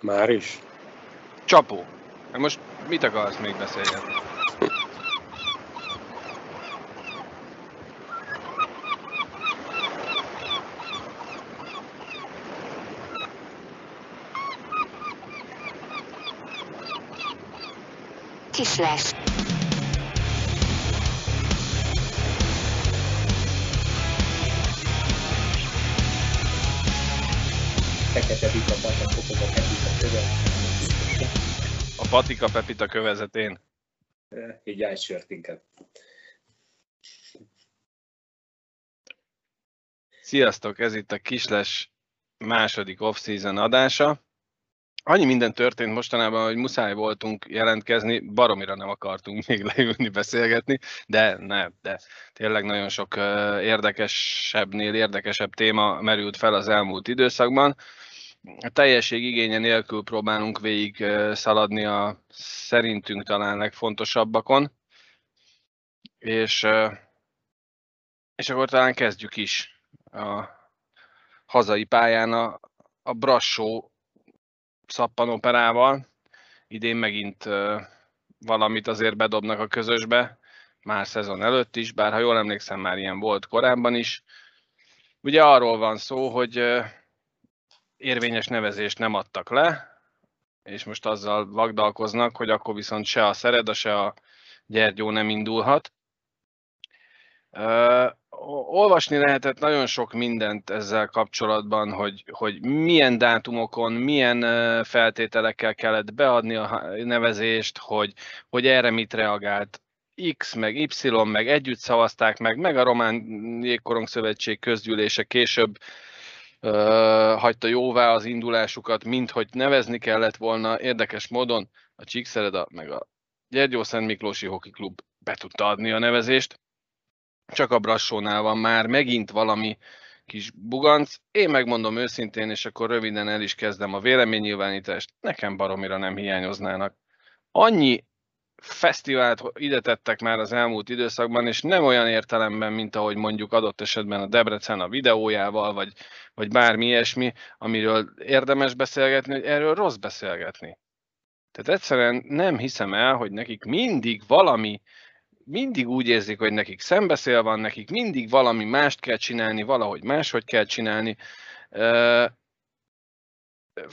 Már is? Csapó. Most mit akarsz még beszélgetni? Kislás. Fekete Vita Pata kopog a Pepita követ. A patika pepita kövezetén. Így állj sört inkább. Sziasztok, ez itt a Kisles második off-season adása. Annyi minden történt mostanában, hogy muszáj voltunk jelentkezni, baromira nem akartunk még leülni, beszélgetni, de ne, de tényleg nagyon sok érdekesebbnél érdekesebb téma merült fel az elmúlt időszakban. A teljesség igénye nélkül próbálunk végig szaladni a szerintünk talán legfontosabbakon, és, és akkor talán kezdjük is a hazai pályán a, a Brassó szappanoperával. Idén megint valamit azért bedobnak a közösbe, már szezon előtt is, bár ha jól emlékszem, már ilyen volt korábban is. Ugye arról van szó, hogy érvényes nevezést nem adtak le, és most azzal vagdalkoznak, hogy akkor viszont se a Szereda, se a Gyergyó nem indulhat. Olvasni lehetett nagyon sok mindent ezzel kapcsolatban, hogy, hogy milyen dátumokon, milyen feltételekkel kellett beadni a nevezést, hogy, hogy erre mit reagált X, meg Y, meg együtt szavazták meg, meg a Román Jégkorong Szövetség közgyűlése később uh, hagyta jóvá az indulásukat, mint hogy nevezni kellett volna. Érdekes módon a Csíkszereda, meg a Gyergyó Szent Miklósi Hoki Klub be tudta adni a nevezést csak a Brassónál van már megint valami kis buganc. Én megmondom őszintén, és akkor röviden el is kezdem a véleménynyilvánítást. Nekem baromira nem hiányoznának. Annyi fesztivált ide tettek már az elmúlt időszakban, és nem olyan értelemben, mint ahogy mondjuk adott esetben a Debrecen a videójával, vagy, vagy bármi ilyesmi, amiről érdemes beszélgetni, hogy erről rossz beszélgetni. Tehát egyszerűen nem hiszem el, hogy nekik mindig valami mindig úgy érzik, hogy nekik szembeszél van, nekik mindig valami mást kell csinálni, valahogy máshogy kell csinálni.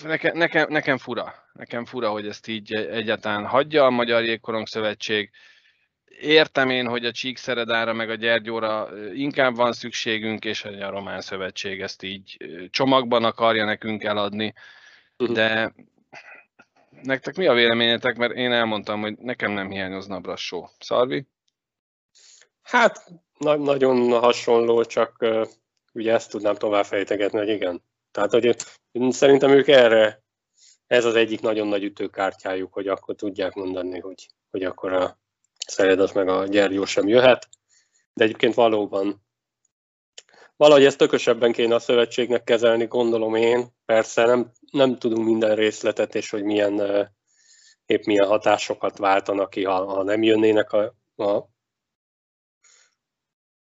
Nekem, nekem, nekem fura. Nekem fura, hogy ezt így egyáltalán hagyja a Magyar Jégkorong Szövetség. Értem én, hogy a Csíkszeredára meg a Gyergyóra inkább van szükségünk, és hogy a Román Szövetség ezt így csomagban akarja nekünk eladni, mhm. de nektek mi a véleményetek, mert én elmondtam, hogy nekem nem hiányozna a Brassó. Szarvi? Hát na- nagyon hasonló, csak uh, ugye ezt tudnám tovább fejtegetni, hogy igen. Tehát, hogy szerintem ők erre, ez az egyik nagyon nagy ütőkártyájuk, hogy akkor tudják mondani, hogy, hogy akkor a Szeredas meg a Gyergyó sem jöhet. De egyébként valóban valahogy ezt tökösebben kéne a szövetségnek kezelni, gondolom én. Persze nem, nem tudunk minden részletet, és hogy milyen épp milyen hatásokat váltanak ki, ha, ha nem jönnének a, a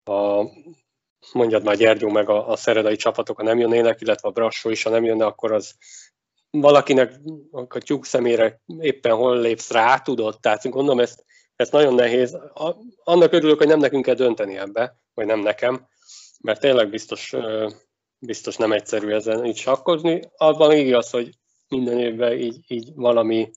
a, mondjad már Gyergyó meg a, a szeredai csapatok, ha nem jönnének, illetve a Brassó is, ha nem jönne, akkor az valakinek a tyúk szemére éppen hol lépsz rá, tudod? Tehát gondolom, ezt, ezt nagyon nehéz. Annak örülök, hogy nem nekünk kell dönteni ebbe, vagy nem nekem, mert tényleg biztos, biztos nem egyszerű ezen így sakkozni. Abban igaz, hogy minden évben így, így valami,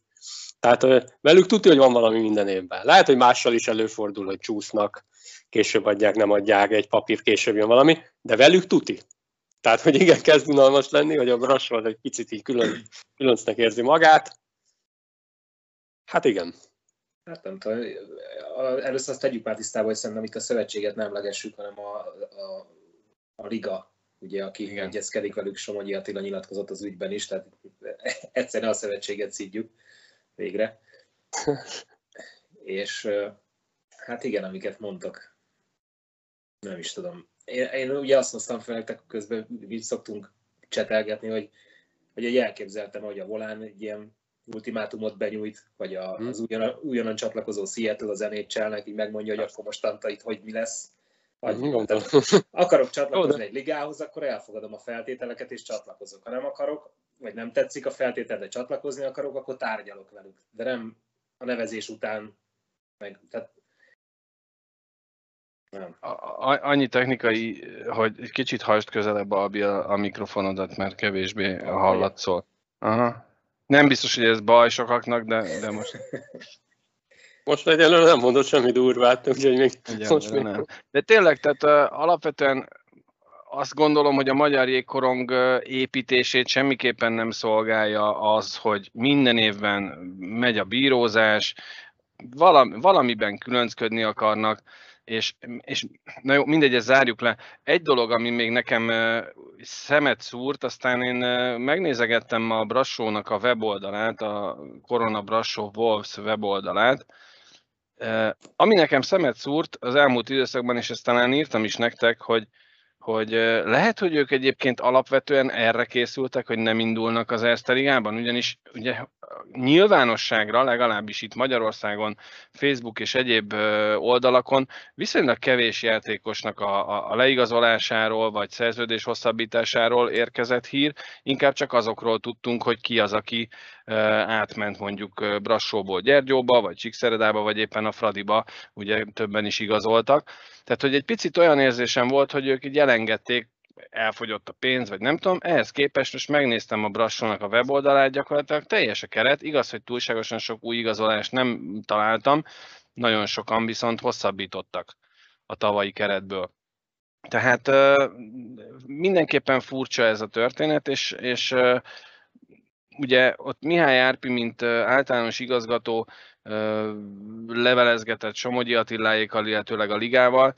tehát velük tudja, hogy van valami minden évben. Lehet, hogy mással is előfordul, hogy csúsznak, később adják, nem adják, egy papír később jön valami, de velük tuti. Tehát, hogy igen, kezd unalmas lenni, hogy a Brassó egy picit így külön, különcnek érzi magát. Hát igen. Hát nem tudom, először azt tegyük már tisztába, hogy szerintem itt a szövetséget nem legessük, hanem a, a, a liga, ugye, aki Igen. egyezkedik velük, Somogyi Attila nyilatkozott az ügyben is, tehát egyszerűen a szövetséget szídjuk végre. És hát igen, amiket mondtak, nem is tudom. Én, én ugye azt hoztam fel nektek, közben így szoktunk csetelgetni, hogy, hogy egy elképzeltem, hogy a Volán egy ilyen ultimátumot benyújt, vagy a, hmm. az újonnan, újonnan csatlakozó Seattle az nhl így megmondja, hogy akkor most itt hogy mi lesz. akarok csatlakozni egy ligához, akkor elfogadom a feltételeket és csatlakozok. Ha nem akarok, vagy nem tetszik a feltétel, de csatlakozni akarok, akkor tárgyalok velük. De nem a nevezés után meg, tehát nem. A, annyi technikai, hogy egy kicsit hajtsd közelebb Albi a, a mikrofonodat, mert kevésbé hallatszol. Aha. Nem biztos, hogy ez baj sokaknak, de, de most... Most egyelőre nem mondott semmi durvát, úgyhogy még most még... Nem. De tényleg, tehát uh, alapvetően azt gondolom, hogy a magyar jégkorong építését semmiképpen nem szolgálja az, hogy minden évben megy a bírózás, valami, valamiben különcködni akarnak, és, és na jó, mindegy, ezt zárjuk le. Egy dolog, ami még nekem szemet szúrt, aztán én megnézegettem a Brassónak a weboldalát, a Corona Brassó Wolves weboldalát, ami nekem szemet szúrt az elmúlt időszakban, és ezt talán írtam is nektek, hogy hogy lehet, hogy ők egyébként alapvetően erre készültek, hogy nem indulnak az Erste Ligában, ugyanis ugye nyilvánosságra, legalábbis itt Magyarországon, Facebook és egyéb oldalakon viszonylag kevés játékosnak a, a, a leigazolásáról vagy szerződés hosszabbításáról érkezett hír, inkább csak azokról tudtunk, hogy ki az, aki átment mondjuk Brassóból Gyergyóba, vagy Csíkszeredába, vagy éppen a Fradiba, ugye többen is igazoltak. Tehát, hogy egy picit olyan érzésem volt, hogy ők így elengedték, elfogyott a pénz, vagy nem tudom, ehhez képest most megnéztem a Brassónak a weboldalát, gyakorlatilag teljes a keret, igaz, hogy túlságosan sok új igazolást nem találtam, nagyon sokan viszont hosszabbítottak a tavalyi keretből. Tehát mindenképpen furcsa ez a történet, és, és ugye ott Mihály Árpi, mint általános igazgató levelezgetett Somogyi Attiláékkal, illetőleg a ligával.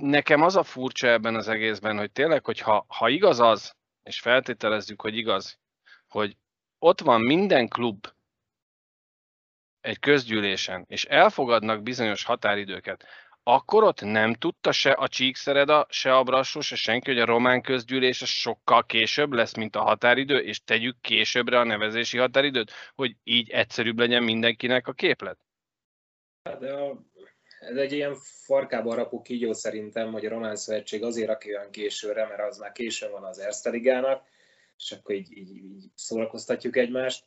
Nekem az a furcsa ebben az egészben, hogy tényleg, hogy ha, ha igaz az, és feltételezzük, hogy igaz, hogy ott van minden klub egy közgyűlésen, és elfogadnak bizonyos határidőket, akkor ott nem tudta se a Csíkszereda, se a Brassó, se senki, hogy a román közgyűlés sokkal később lesz, mint a határidő, és tegyük későbbre a nevezési határidőt, hogy így egyszerűbb legyen mindenkinek a képlet? De a, ez egy ilyen farkába rapó kígyó szerintem, hogy a Román Szövetség azért rak olyan későre, mert az már későn van az Erste Ligának, és akkor így, így, így szórakoztatjuk egymást.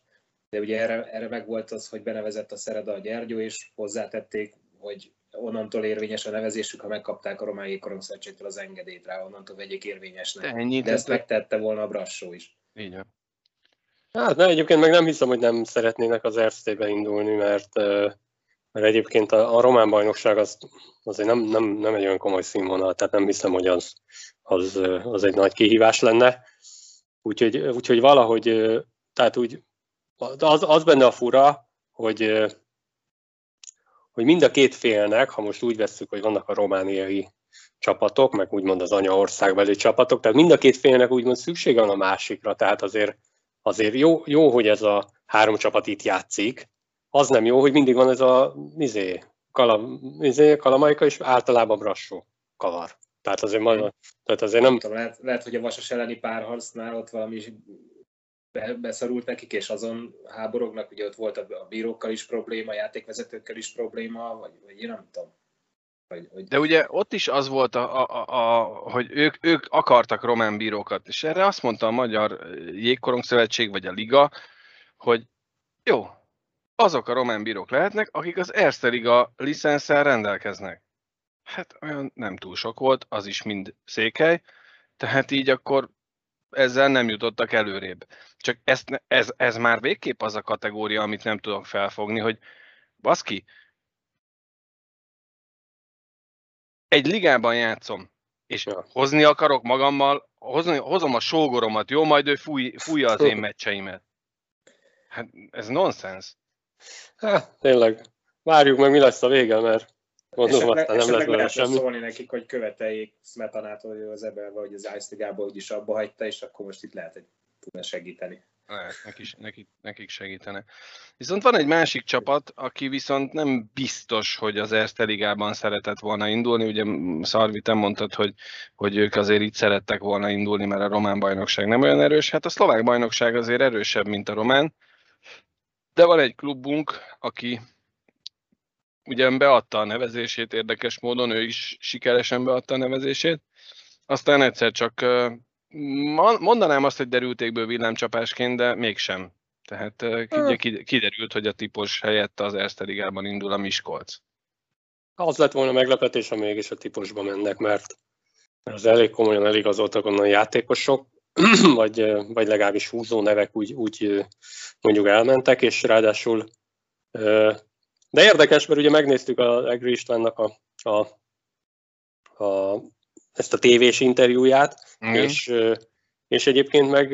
De ugye erre, erre meg volt az, hogy benevezett a Szereda a Gyergyó, és hozzátették, hogy onnantól érvényes a nevezésük, ha megkapták a román jégkorongszövetségtől az engedélyt rá, onnantól vegyék érvényesnek. Ennyi, De ezt megtette volna a Brassó is. Így van. Hát, de egyébként meg nem hiszem, hogy nem szeretnének az RST-be indulni, mert, mert egyébként a, a román bajnokság az azért nem, nem, nem egy olyan komoly színvonal, tehát nem hiszem, hogy az, az, az egy nagy kihívás lenne. Úgyhogy, úgyhogy valahogy, tehát úgy, az, az benne a fura, hogy hogy mind a két félnek, ha most úgy vesszük, hogy vannak a romániai csapatok, meg úgymond az anyaországbeli csapatok, tehát mind a két félnek úgymond szüksége van a másikra, tehát azért, azért jó, jó, hogy ez a három csapat itt játszik, az nem jó, hogy mindig van ez a izé, kala, izé, kalamaika, és általában brassó kavar. Tehát azért, majd, tehát azért nem... Tudom, lehet, lehet, hogy a Vasas elleni párharcnál ott valami be, beszorult nekik, és azon háborognak, ugye ott volt a, bírókkal is probléma, a játékvezetőkkel is probléma, vagy, vagy én nem tudom. Vagy, vagy... De ugye ott is az volt, a, a, a, hogy ők, ők akartak román bírókat, és erre azt mondta a Magyar Jégkorong Szövetség, vagy a Liga, hogy jó, azok a román bírók lehetnek, akik az Erste Liga licenszel rendelkeznek. Hát olyan nem túl sok volt, az is mind székely, tehát így akkor ezzel nem jutottak előrébb. Csak ezt, ez, ez már végképp az a kategória, amit nem tudok felfogni, hogy baszki, egy ligában játszom, és ja. hozni akarok magammal, hozni, hozom a sógoromat, jó, majd ő fúj, fújja az én meccseimet. Hát ez nonsens. Hát, tényleg. Várjuk meg, mi lesz a vége, mert Mondom, esetleg, aztán nem lesz lehet semmi. szólni nekik, hogy követeljék Smetanát, hogy az ebben, vagy az Ice Ligába úgyis abba hagyta, és akkor most itt lehet, hogy tudna segíteni. Lehet, nekik, nekik, nekik segítene. Viszont van egy másik csapat, aki viszont nem biztos, hogy az Erste Ligában szeretett volna indulni. Ugye Szarvi, te mondtad, hogy, hogy ők azért itt szerettek volna indulni, mert a román bajnokság nem olyan erős. Hát a szlovák bajnokság azért erősebb, mint a román. De van egy klubunk, aki ugyan beadta a nevezését érdekes módon, ő is sikeresen beadta a nevezését, aztán egyszer csak mondanám azt, hogy derültékből villámcsapásként, de mégsem. Tehát ugye kiderült, hogy a típus helyett az Erste Ligában indul a Miskolc. Az lett volna meglepetés, ha mégis a típusba mennek, mert az elég komolyan eligazoltak onnan a játékosok, vagy, vagy legalábbis húzó nevek úgy, úgy mondjuk elmentek, és ráadásul de érdekes, mert ugye megnéztük a Egri Istvánnak a, a, a, ezt a tévés interjúját, mm. és, és egyébként meg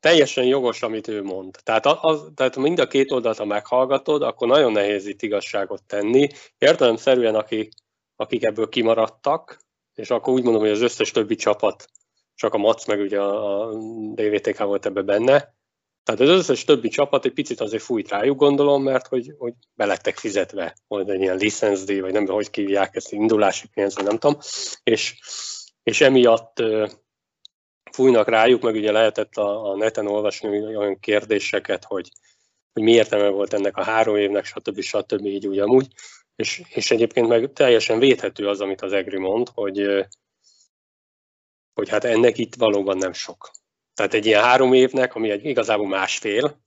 teljesen jogos, amit ő mond. Tehát, az, tehát mind a két oldalt, ha meghallgatod, akkor nagyon nehéz itt igazságot tenni. Értelemszerűen, akik, akik ebből kimaradtak, és akkor úgy mondom, hogy az összes többi csapat, csak a Mac meg ugye a, a DVTK volt ebbe benne, tehát az összes többi csapat egy picit azért fújt rájuk, gondolom, mert hogy, hogy belettek fizetve, volt egy ilyen licenszdíj, vagy nem hogy kívják ezt, indulási pénz, vagy nem tudom, és, és emiatt fújnak rájuk, meg ugye lehetett a, a neten olvasni olyan kérdéseket, hogy, hogy mi értelme volt ennek a három évnek, stb. stb. így úgy amúgy, és, és egyébként meg teljesen védhető az, amit az Egri mond, hogy, hogy hát ennek itt valóban nem sok. Tehát egy ilyen három évnek, ami egy igazából másfél,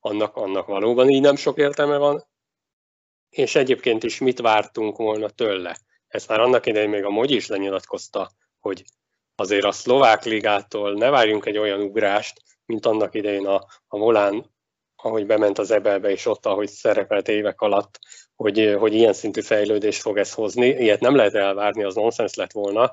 annak, annak valóban így nem sok értelme van, és egyébként is mit vártunk volna tőle. Ezt már annak idején még a Mogy is lenyilatkozta, hogy azért a szlovák ligától ne várjunk egy olyan ugrást, mint annak idején a, a Volán, ahogy bement az Ebelbe, és ott, ahogy szerepelt évek alatt, hogy, hogy ilyen szintű fejlődést fog ez hozni. Ilyet nem lehet elvárni, az nonsens lett volna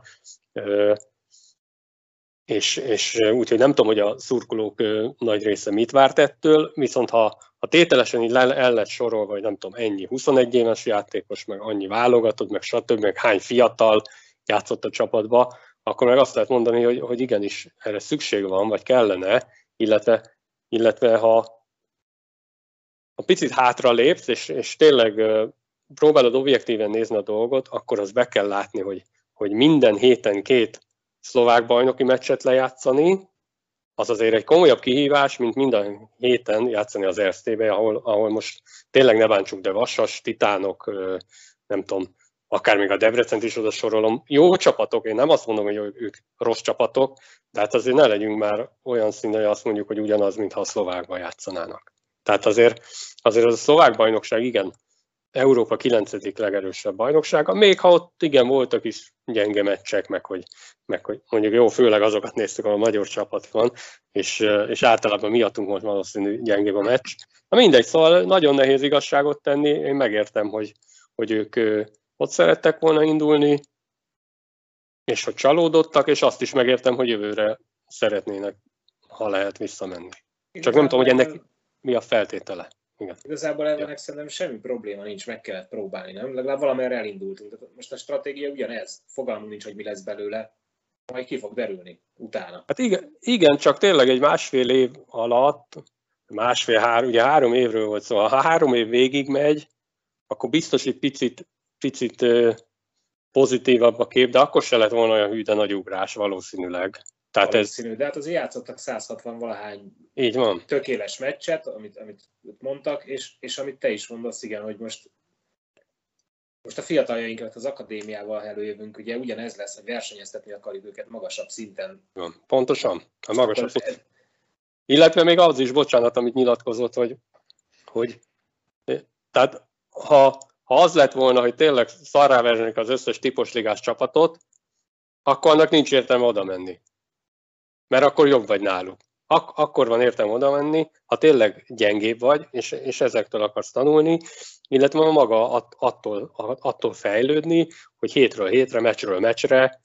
és, és úgyhogy nem tudom, hogy a szurkolók nagy része mit várt ettől, viszont ha, ha tételesen így el lett sorolva, vagy nem tudom, ennyi 21 éves játékos, meg annyi válogatott, meg stb., meg hány fiatal játszott a csapatba, akkor meg azt lehet mondani, hogy, hogy igenis erre szükség van, vagy kellene, illetve, illetve ha a picit hátra lépsz, és, és tényleg próbálod objektíven nézni a dolgot, akkor az be kell látni, hogy, hogy minden héten két szlovák bajnoki meccset lejátszani, az azért egy komolyabb kihívás, mint minden héten játszani az Erztébe, ahol, ahol most tényleg ne bántsuk, de Vasas, Titánok, nem tudom, akár még a Debrecent is oda sorolom. Jó csapatok, én nem azt mondom, hogy ők rossz csapatok, de hát azért ne legyünk már olyan színű, hogy azt mondjuk, hogy ugyanaz, mintha a szlovákban játszanának. Tehát azért, azért az a szlovák bajnokság igen Európa 9. legerősebb bajnoksága, még ha ott igen voltak is gyenge meccsek, meg hogy, meg hogy mondjuk jó, főleg azokat néztük, ahol a magyar csapat van, és, és általában miattunk most valószínű gyengébb a meccs. Na mindegy, szóval nagyon nehéz igazságot tenni, én megértem, hogy, hogy ők ott szerettek volna indulni, és hogy csalódottak, és azt is megértem, hogy jövőre szeretnének, ha lehet visszamenni. Csak nem tudom, hogy ennek mi a feltétele. Igen. Igazából ennek ja. szerintem semmi probléma nincs, meg kellett próbálni, nem? Legalább valamerre elindultunk. Tehát most a stratégia ugyanez. Fogalmunk nincs, hogy mi lesz belőle. Majd ki fog derülni utána. Hát igen, igen csak tényleg egy másfél év alatt, másfél, három, ugye három évről volt szó. Ha három év végig megy, akkor biztos egy picit, picit pozitívabb a kép, de akkor se lett volna olyan hű, de nagy ugrás valószínűleg. Tehát ez... de hát azért játszottak 160 valahány így van. tökéles meccset, amit, amit mondtak, és, és amit te is mondasz, igen, hogy most most a fiataljainkat az akadémiával előjövünk, ugye ugyanez lesz, hogy versenyeztetni akarjuk őket magasabb szinten. Van. Pontosan, a magasabb ez... Illetve még az is, bocsánat, amit nyilatkozott, hogy, hogy tehát ha, ha az lett volna, hogy tényleg szarrá az összes típusligás csapatot, akkor annak nincs értelme oda menni mert akkor jobb vagy náluk. Ak- akkor van értem oda menni, ha tényleg gyengébb vagy, és, és ezektől akarsz tanulni, illetve maga att, attól, attól fejlődni, hogy hétről hétre, meccsről meccsre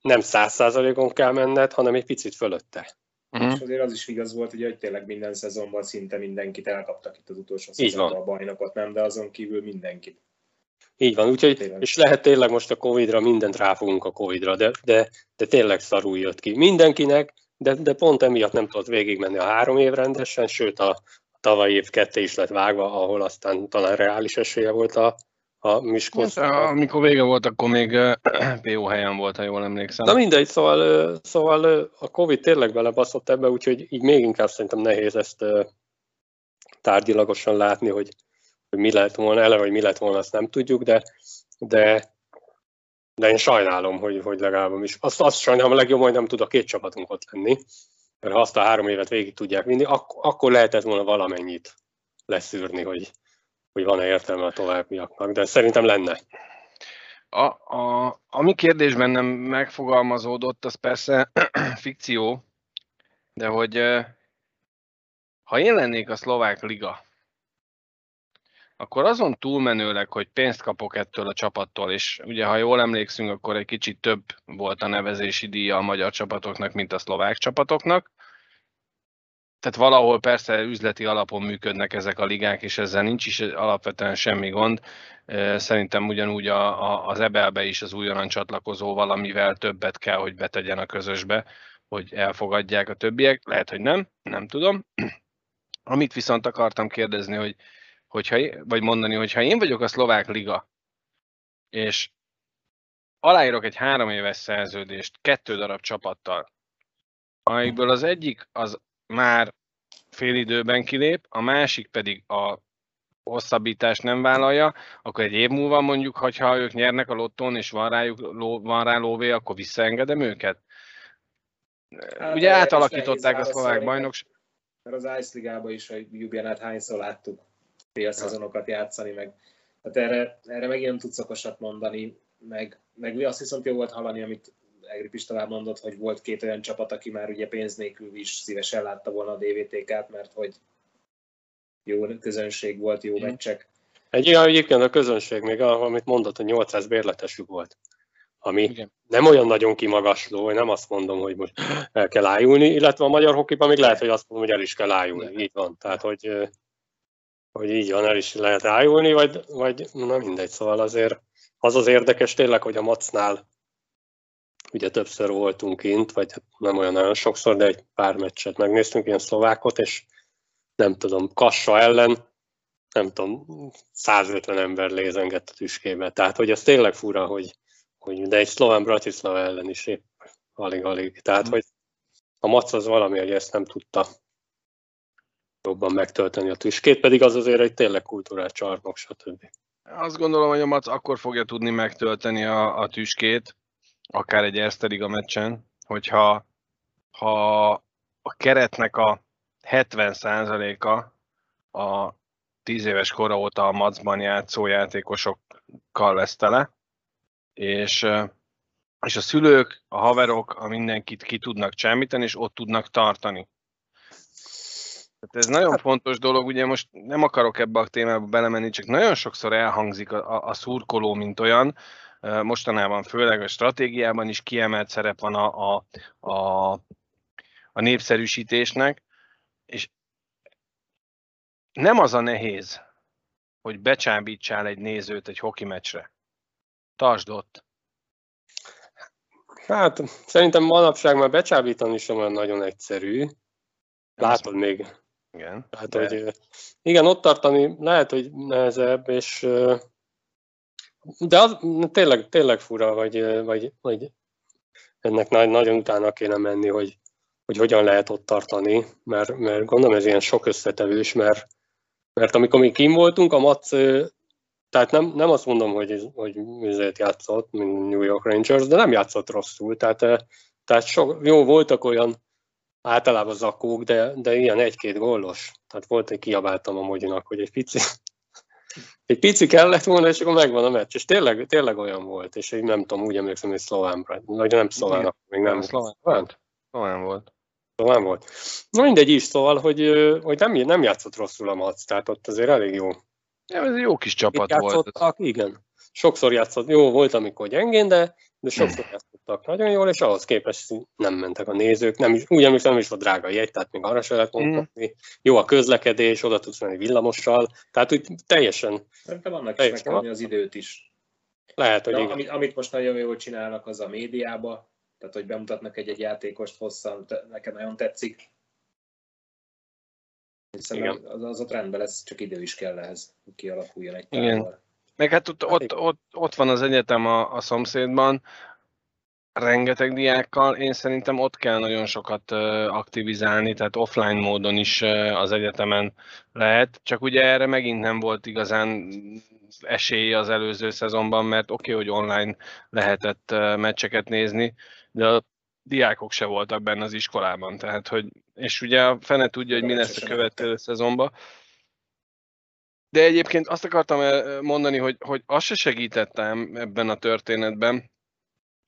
nem száz százalékon kell menned, hanem egy picit fölötte. Uh-huh. És azért az is igaz volt, ugye, hogy tényleg minden szezonban szinte mindenkit elkaptak itt az utolsó szezonban a bajnokot, nem, de azon kívül mindenkit. Így van, úgyhogy, és lehet tényleg most a Covid-ra mindent ráfogunk a Covid-ra, de, de, de tényleg szarul jött ki. Mindenkinek, de, de pont emiatt nem tudott végigmenni a három év rendesen, sőt a, a tavalyi év ketté is lett vágva, ahol aztán talán reális esélye volt a, a Miskolc. Hát, amikor vége volt, akkor még PO helyen volt, ha jól emlékszem. Na mindegy, szóval, szóval a Covid tényleg belebaszott ebbe, úgyhogy így még inkább szerintem nehéz ezt tárgyilagosan látni, hogy, hogy mi lett volna, eleve, hogy mi lett volna, azt nem tudjuk, de, de, de én sajnálom, hogy, hogy legalább is. Azt, azt sajnálom a legjobb, hogy nem tud a két csapatunk ott lenni, mert ha azt a három évet végig tudják vinni, ak- akkor lehetett volna valamennyit leszűrni, hogy, hogy van-e értelme a továbbiaknak, de szerintem lenne. A, a, ami kérdésben nem megfogalmazódott, az persze fikció, de hogy ha én lennék a szlovák liga, akkor azon túlmenőleg, hogy pénzt kapok ettől a csapattól, és ugye ha jól emlékszünk, akkor egy kicsit több volt a nevezési díja a magyar csapatoknak, mint a szlovák csapatoknak. Tehát valahol persze üzleti alapon működnek ezek a ligák, és ezzel nincs is alapvetően semmi gond. Szerintem ugyanúgy a, a, az Ebelbe is az újonnan csatlakozó valamivel többet kell, hogy betegyen a közösbe, hogy elfogadják a többiek. Lehet, hogy nem, nem tudom. Amit viszont akartam kérdezni, hogy hogyha, vagy mondani, hogy ha én vagyok a szlovák liga, és aláírok egy három éves szerződést kettő darab csapattal, amikből az egyik az már fél időben kilép, a másik pedig a hosszabbítást nem vállalja, akkor egy év múlva mondjuk, hogyha ők nyernek a lottón, és van, rájuk, ló, van rá lóvé, akkor visszaengedem őket? Hát, Ugye átalakították a szlovák bajnokságot. Mert az Ice Ligában is, hogy Jubjanát hányszor láttuk félszezonokat játszani, meg hát erre, erre megint nem tudsz okosat mondani, meg, meg azt viszont jó volt hallani, amit Egri Pista mondott, hogy volt két olyan csapat, aki már ugye pénz nélkül is szívesen látta volna a DVTK-t, mert hogy jó közönség volt, jó meccsek. Egy ilyen egyébként a közönség, még amit mondott, hogy 800 bérletesük volt ami Igen. nem olyan nagyon kimagasló, hogy nem azt mondom, hogy most el kell ájulni, illetve a magyar hokiban még lehet, hogy azt mondom, hogy el is kell ájulni. Így van. Tehát, hogy, hogy így van, el is lehet ájulni, vagy, vagy na mindegy, szóval azért az az érdekes tényleg, hogy a Macnál ugye többször voltunk kint, vagy hát nem olyan nagyon sokszor, de egy pár meccset megnéztünk, ilyen szlovákot, és nem tudom, Kassa ellen, nem tudom, 150 ember lézengett a tüskébe. Tehát, hogy ez tényleg fura, hogy, hogy de egy szlován Bratislava ellen is épp alig-alig. Tehát, mm. hogy a Mac az valami, hogy ezt nem tudta jobban megtölteni a tüskét, pedig az azért egy tényleg kultúrát csarnok, stb. Azt gondolom, hogy a Mac akkor fogja tudni megtölteni a, a tüskét, akár egy Erste meccsen, hogyha ha a keretnek a 70%-a a 10 éves kora óta a Macban játszó játékosokkal lesz tele, és, és a szülők, a haverok, a mindenkit ki tudnak csámítani, és ott tudnak tartani. Tehát ez nagyon hát- fontos dolog, ugye most nem akarok ebbe a témába belemenni, csak nagyon sokszor elhangzik a, a, a szurkoló, mint olyan, mostanában főleg a stratégiában is kiemelt szerep van a, a, a, a népszerűsítésnek, és nem az a nehéz, hogy becsábítsál egy nézőt egy hoki meccsre. Tartsd ott. Hát szerintem manapság már becsábítani sem olyan nagyon egyszerű. Látod még. Igen. Hát, de... hogy, igen, ott tartani lehet, hogy nehezebb, és de az tényleg, tényleg fura, vagy, vagy, vagy ennek nagyon utána kéne menni, hogy, hogy hogyan lehet ott tartani, mert, mert gondolom ez ilyen sok összetevős, mert, mert amikor mi kim voltunk, a Mac tehát nem, nem azt mondom, hogy, hogy ezért játszott, mint New York Rangers, de nem játszott rosszul. Tehát, eh, tehát sok, jó, voltak olyan általában zakók, de, de ilyen egy-két gólos. Tehát volt, egy kiabáltam a Mogyinak, hogy egy pici, egy pici kellett volna, és akkor megvan a meccs. És tényleg, tényleg olyan volt, és én nem tudom, úgy emlékszem, hogy szlován, vagy nem szlován, még nem. Szlován volt. Szlován volt. Szlován volt. Na mindegy is, szóval, hogy, hogy nem, nem játszott rosszul a Mac, tehát ott azért elég jó Ja, ez egy jó kis csapat volt. Igen. Sokszor játszott, jó volt, amikor gyengén, de, de sokszor hmm. játszottak nagyon jól, és ahhoz képest nem mentek a nézők. Nem is, úgy emlékszem, nem is volt drága jegy, tehát még arra se lehet mondani. Hmm. Jó a közlekedés, oda tudsz menni villamossal, tehát úgy teljesen... Szerintem annak teljesen is meg az időt is. Lehet, hogy de, igen. Amit, amit most nagyon jól csinálnak, az a médiába, tehát hogy bemutatnak egy-egy játékost hosszan, nekem nagyon tetszik. Hiszen az, az ott rendben lesz, csak idő is kell ehhez, hogy kialakuljon egy Igen. Meg hát ott, ott, ott, ott van az egyetem a, a szomszédban, rengeteg diákkal, én szerintem ott kell nagyon sokat aktivizálni, tehát offline módon is az egyetemen lehet, csak ugye erre megint nem volt igazán esély az előző szezonban, mert oké, okay, hogy online lehetett meccseket nézni, de a diákok se voltak benne az iskolában, tehát hogy, és ugye a fene tudja, hogy mi lesz a következő szezonban. De egyébként azt akartam mondani, hogy, hogy azt se segítettem ebben a történetben,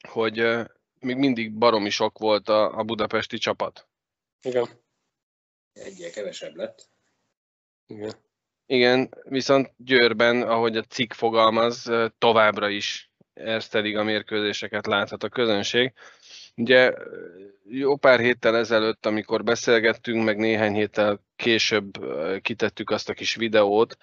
hogy még mindig baromi sok volt a, a budapesti csapat. Igen. Egyel kevesebb lett. Igen. Igen, viszont Győrben, ahogy a cikk fogalmaz, továbbra is Erste a mérkőzéseket láthat a közönség. Ugye jó pár héttel ezelőtt, amikor beszélgettünk, meg néhány héttel később kitettük azt a kis videót,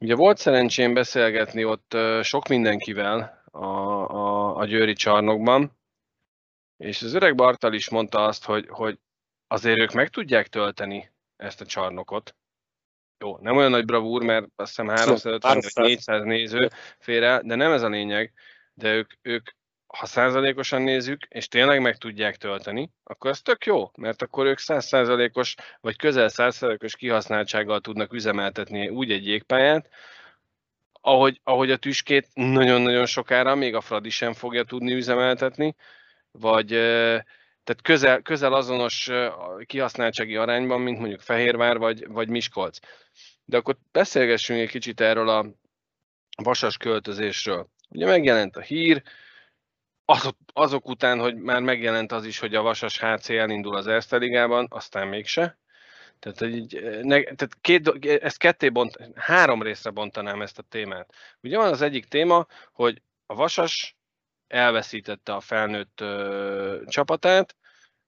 ugye volt szerencsém beszélgetni ott sok mindenkivel a, a, a Győri csarnokban, és az öreg Bartal is mondta azt, hogy, hogy azért ők meg tudják tölteni ezt a csarnokot. Jó, nem olyan nagy bravúr, mert azt hiszem 350 vagy 400 néző félre, de nem ez a lényeg, de ők, ők ha százalékosan nézzük, és tényleg meg tudják tölteni, akkor ez tök jó, mert akkor ők százszázalékos, vagy közel százszázalékos kihasználtsággal tudnak üzemeltetni úgy egy jégpályát, ahogy, ahogy a tüskét nagyon-nagyon sokára még a Fradi sem fogja tudni üzemeltetni, vagy tehát közel, közel azonos kihasználtsági arányban, mint mondjuk Fehérvár vagy, vagy Miskolc. De akkor beszélgessünk egy kicsit erről a vasas költözésről. Ugye megjelent a hír, azok, azok után, hogy már megjelent az is, hogy a Vasas HC elindul az Erste Ligában, aztán mégse. Tehát, így, ne, tehát két, ezt ketté bont, három részre bontanám ezt a témát. Ugye van az egyik téma, hogy a Vasas elveszítette a felnőtt ö, csapatát,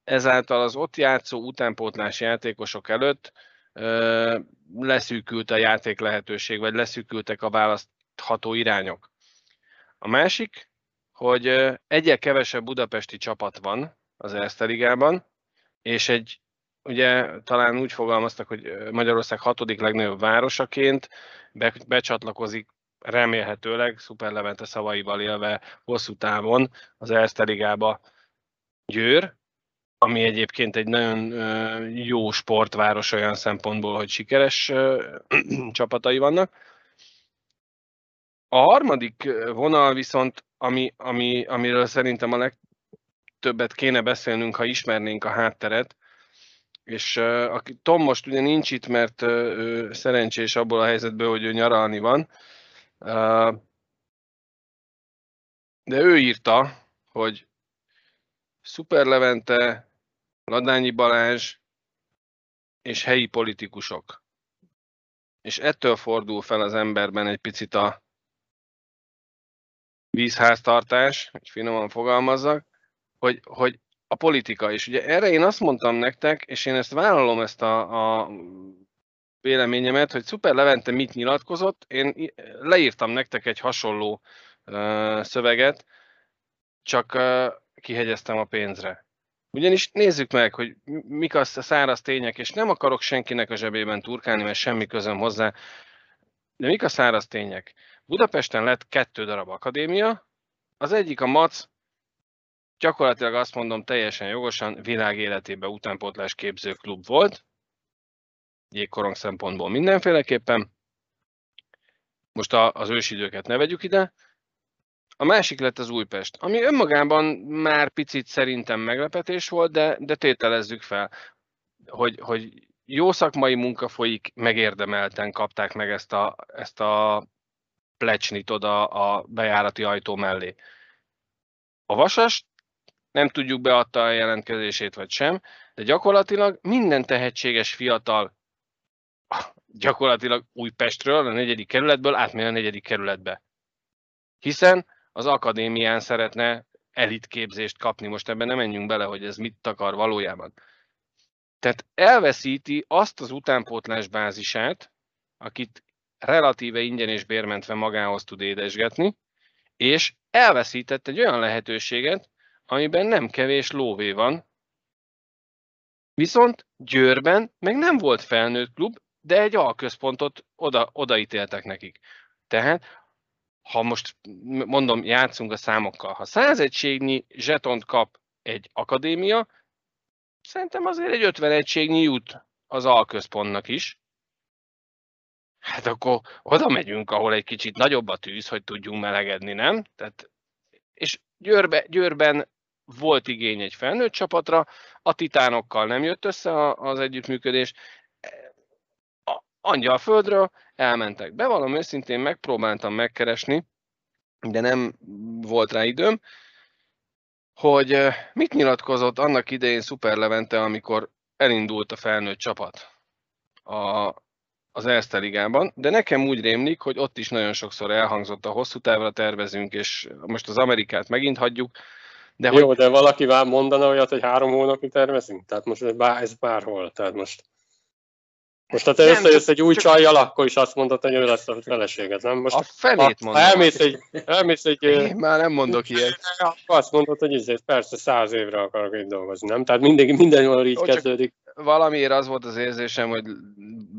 ezáltal az ott játszó utánpótlás játékosok előtt ö, leszűkült a játék lehetőség, vagy leszűkültek a választható irányok. A másik, hogy egyel kevesebb budapesti csapat van az Erste Ligában, és egy, ugye talán úgy fogalmaztak, hogy Magyarország hatodik legnagyobb városaként be, becsatlakozik remélhetőleg Szuper Levente szavaival élve hosszú távon az Erste Ligába Győr, ami egyébként egy nagyon jó sportváros olyan szempontból, hogy sikeres csapatai vannak. A harmadik vonal viszont, ami, ami, amiről szerintem a legtöbbet kéne beszélnünk, ha ismernénk a hátteret, és uh, aki Tom most ugye nincs itt, mert uh, szerencsés abból a helyzetből, hogy ő nyaralni van, uh, de ő írta, hogy Szuper Levente, Ladányi Balázs és helyi politikusok. És ettől fordul fel az emberben egy picit a vízháztartás, hogy finoman fogalmazzak, hogy, hogy a politika is. Ugye erre én azt mondtam nektek, és én ezt vállalom ezt a, a véleményemet, hogy Szuper Levente mit nyilatkozott. Én leírtam nektek egy hasonló uh, szöveget, csak uh, kihegyeztem a pénzre. Ugyanis nézzük meg, hogy mik a száraz tények, és nem akarok senkinek a zsebében turkálni, mert semmi közöm hozzá, de mik a száraz tények? Budapesten lett kettő darab akadémia, az egyik a MAC, gyakorlatilag azt mondom teljesen jogosan, világ életében utánpótlás képző klub volt, jégkorong szempontból mindenféleképpen. Most a, az ősidőket ne vegyük ide. A másik lett az Újpest, ami önmagában már picit szerintem meglepetés volt, de, de tételezzük fel, hogy, hogy jó szakmai munka folyik, megérdemelten kapták meg ezt a, ezt a plecsnit oda a bejárati ajtó mellé. A vasas nem tudjuk beadta a jelentkezését vagy sem, de gyakorlatilag minden tehetséges fiatal gyakorlatilag Újpestről, a negyedik kerületből átmegy a negyedik kerületbe. Hiszen az akadémián szeretne elitképzést kapni. Most ebben nem menjünk bele, hogy ez mit akar valójában. Tehát elveszíti azt az utánpótlás bázisát, akit relatíve ingyen és bérmentve magához tud édesgetni, és elveszített egy olyan lehetőséget, amiben nem kevés lóvé van, viszont Győrben meg nem volt felnőtt klub, de egy alközpontot oda, odaítéltek nekik. Tehát ha most mondom, játszunk a számokkal, ha 100 egységnyi zsetont kap egy akadémia, szerintem azért egy 50 egységnyi jut az alközpontnak is. Hát akkor oda megyünk, ahol egy kicsit nagyobb a tűz, hogy tudjunk melegedni, nem? Tehát, és Győrbe, Győrben volt igény egy felnőtt csapatra, a titánokkal nem jött össze az együttműködés, Angyalföldről elmentek. Bevallom őszintén, megpróbáltam megkeresni, de nem volt rá időm, hogy mit nyilatkozott annak idején Szuper Levente, amikor elindult a felnőtt csapat a, az Erste Ligában, de nekem úgy rémlik, hogy ott is nagyon sokszor elhangzott a hosszú távra tervezünk, és most az Amerikát megint hagyjuk. De Jó, hogy... de valaki mondana olyat, hogy három hónapig tervezünk? Tehát most ez bárhol, tehát most most ha te nem, összejössz egy új csajjal, akkor is azt mondod, hogy ő lesz a feleséged, nem? Most, a felét mondom. Elmész egy... Elmész egy Én már nem mondok ilyet. Azt mondod, hogy ez persze száz évre akarok itt dolgozni, nem? Tehát mindig, mindenhol így Jó, kezdődik. Valamiért az volt az érzésem, hogy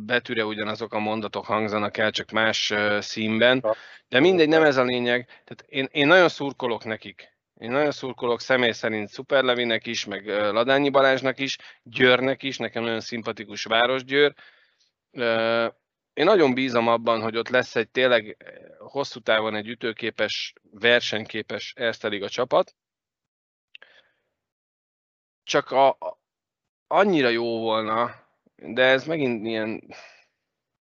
betűre ugyanazok a mondatok hangzanak el, csak más színben. De mindegy, nem ez a lényeg. Tehát én, én nagyon szurkolok nekik. Én nagyon szurkolok személy szerint Szuperlevinek is, meg Ladányi Balázsnak is, Győrnek is, nekem nagyon szimpatikus város Győr, én nagyon bízom abban, hogy ott lesz egy tényleg hosszú távon egy ütőképes, versenyképes Erste Liga csapat. Csak a, annyira jó volna, de ez megint ilyen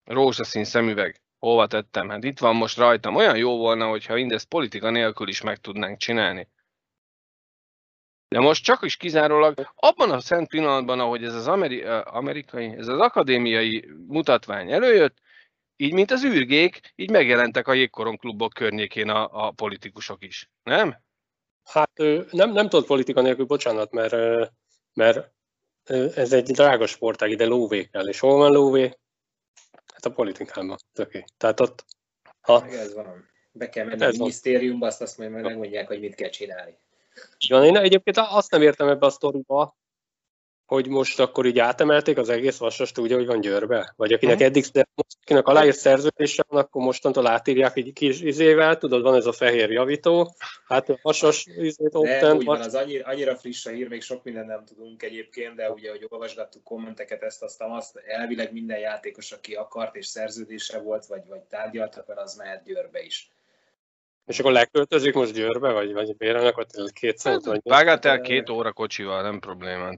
rózsaszín szemüveg. Hova tettem? Hát itt van most rajtam. Olyan jó volna, hogyha mindezt politika nélkül is meg tudnánk csinálni. De most csak is kizárólag abban a szent pillanatban, ahogy ez az ameri- amerikai, ez az akadémiai mutatvány előjött, így mint az űrgék, így megjelentek a jégkoron klubok környékén a, a politikusok is, nem? Hát nem, nem tudod politika nélkül, bocsánat, mert, mert ez egy drága sportág, ide lóvé kell, és hol van lóvé? Hát a politikában, töké. Tehát ott... Ha... ez van. Be kell menni a minisztériumba, azt azt majd megmondják, hogy mit kell csinálni. Igen, én egyébként azt nem értem ebbe a sztoriba, hogy most akkor így átemelték az egész vasast úgy, hogy van Győrbe? Vagy akinek uh-huh. eddig, de most akinek aláírt szerződése van, akkor mostantól átírják egy kis izével, tudod, van ez a fehér javító, hát a vasas izét De úgy van, az annyira, annyira friss a hír, még sok minden nem tudunk egyébként, de ugye, hogy olvasgattuk kommenteket, ezt aztán azt elvileg minden játékos, aki akart és szerződése volt, vagy, vagy tárgyaltak, az mehet Győrbe is. És akkor leköltözik most Győrbe, vagy, vagy bérelnek ott két cent? Vagy Vágát el két óra kocsival, nem probléma.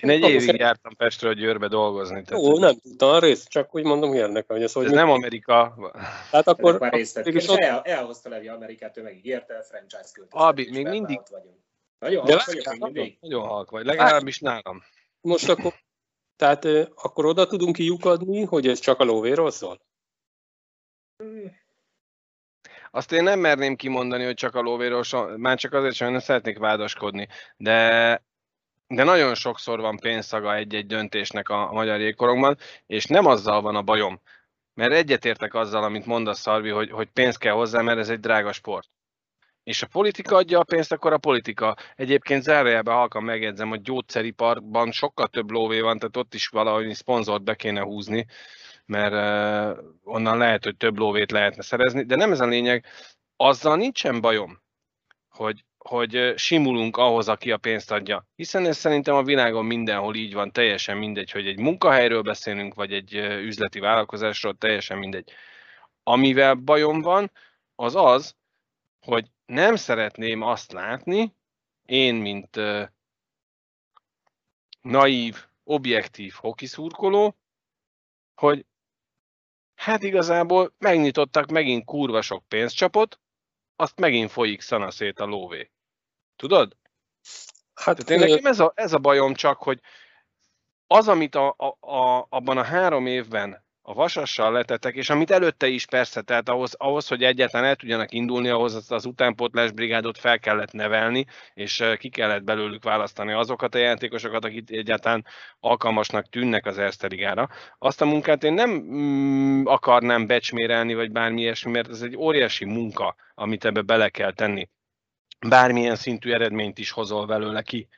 Én egy évig jártam Pestről Győrbe dolgozni. Tehát... Ó, nem tudtam a részt, csak úgy mondom hírnek, hogy ez, hogy... Ez nem Amerika. Tehát akkor... Már részt és ott... el, elhozta Levi Amerikát, ő megígérte, franchise költözés. Abi, még mindig... Nagyon halk vagyok még mindig. Nagyon halk vagy, legalábbis nálam. Most akkor, tehát akkor oda tudunk kiukadni, hogy ez csak a lóvéról szól? Azt én nem merném kimondani, hogy csak a lóvéról, már csak azért sem, nem szeretnék vádaskodni, de de nagyon sokszor van pénzszaga egy-egy döntésnek a, magyar jégkorongban, és nem azzal van a bajom, mert egyetértek azzal, amit mondasz, Szarvi, hogy, hogy pénz kell hozzá, mert ez egy drága sport. És a politika adja a pénzt, akkor a politika. Egyébként zárójelben halkan megjegyzem, hogy gyógyszeriparban sokkal több lóvé van, tehát ott is valahogy szponzort be kéne húzni, mert onnan lehet, hogy több lóvét lehetne szerezni, de nem ez a lényeg, azzal nincsen bajom, hogy, hogy simulunk ahhoz, aki a pénzt adja. Hiszen ez szerintem a világon mindenhol így van, teljesen mindegy, hogy egy munkahelyről beszélünk, vagy egy üzleti vállalkozásról, teljesen mindegy. Amivel bajom van, az az, hogy nem szeretném azt látni, én, mint uh, naív, objektív hokiszurkoló, hogy Hát igazából megnyitottak megint kurva sok pénzcsapot, azt megint folyik szanaszét a lóvé. Tudod? Hát Tehát én nekem ez a, ez a bajom csak, hogy az, amit a, a, a, abban a három évben a vasassal letettek, és amit előtte is persze, tehát ahhoz, ahhoz hogy egyáltalán el tudjanak indulni, ahhoz az, az utánpótlás brigádot fel kellett nevelni, és ki kellett belőlük választani azokat a játékosokat, akik egyáltalán alkalmasnak tűnnek az Erste. Azt a munkát én nem mm, akarnám becsmérelni, vagy bármi ilyesmi, mert ez egy óriási munka, amit ebbe bele kell tenni. Bármilyen szintű eredményt is hozol belőle ki.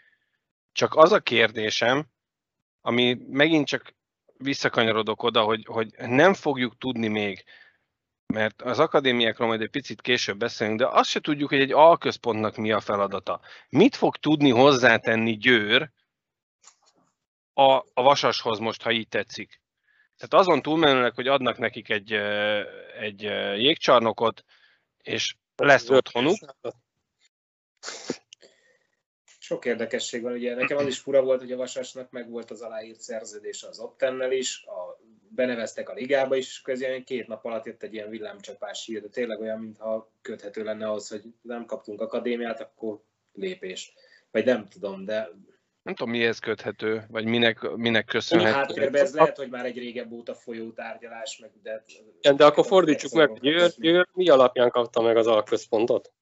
Csak az a kérdésem, ami megint csak visszakanyarodok oda, hogy, hogy nem fogjuk tudni még mert az akadémiákról majd egy picit később beszélünk, de azt se tudjuk, hogy egy alközpontnak mi a feladata. Mit fog tudni hozzátenni Győr a, a Vasashoz most, ha így tetszik? Tehát azon túlmenőleg, hogy adnak nekik egy, egy jégcsarnokot, és lesz otthonuk. Sok érdekesség van, ugye nekem az is fura volt, hogy a Vasasnak meg volt az aláírt szerződése az Optennel is, a, beneveztek a ligába is, közben két nap alatt jött egy ilyen villámcsapás hír, de tényleg olyan, mintha köthető lenne ahhoz, hogy nem kaptunk akadémiát, akkor lépés. Vagy nem tudom, de nem tudom, mihez köthető, vagy minek, minek köszönhető. Háttérben ez lehet, hogy már egy régebb óta folyó tárgyalás, meg de... de akkor fordítsuk meg, Győr, Győr mi alapján kapta meg az alközpontot?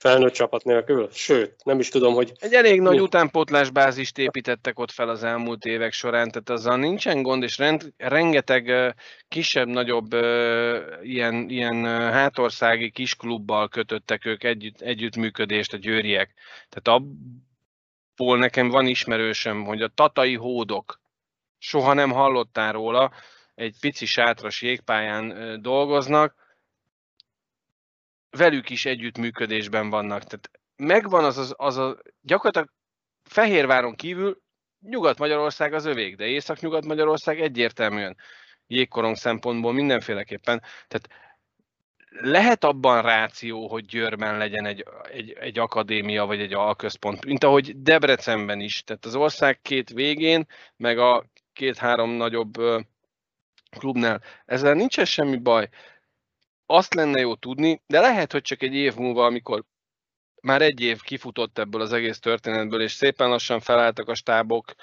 Felnőtt csapat nélkül, sőt, nem is tudom, hogy... Egy elég nagy utánpótlás bázist építettek ott fel az elmúlt évek során, tehát azzal nincsen gond, és rend, rengeteg kisebb-nagyobb ilyen, ilyen hátországi kisklubbal kötöttek ők együtt, együttműködést a győriek. Tehát abból nekem van ismerősöm, hogy a tatai hódok, soha nem hallottál róla, egy pici sátras jégpályán dolgoznak, velük is együttműködésben vannak. Tehát megvan az, az, az a gyakorlatilag Fehérváron kívül Nyugat-Magyarország az övék, de Észak-Nyugat-Magyarország egyértelműen jégkorong szempontból mindenféleképpen. Tehát lehet abban ráció, hogy Győrben legyen egy, egy, egy akadémia vagy egy alközpont, mint ahogy Debrecenben is. Tehát az ország két végén, meg a két-három nagyobb klubnál. Ezzel nincsen semmi baj azt lenne jó tudni, de lehet, hogy csak egy év múlva, amikor már egy év kifutott ebből az egész történetből, és szépen lassan felálltak a stábok,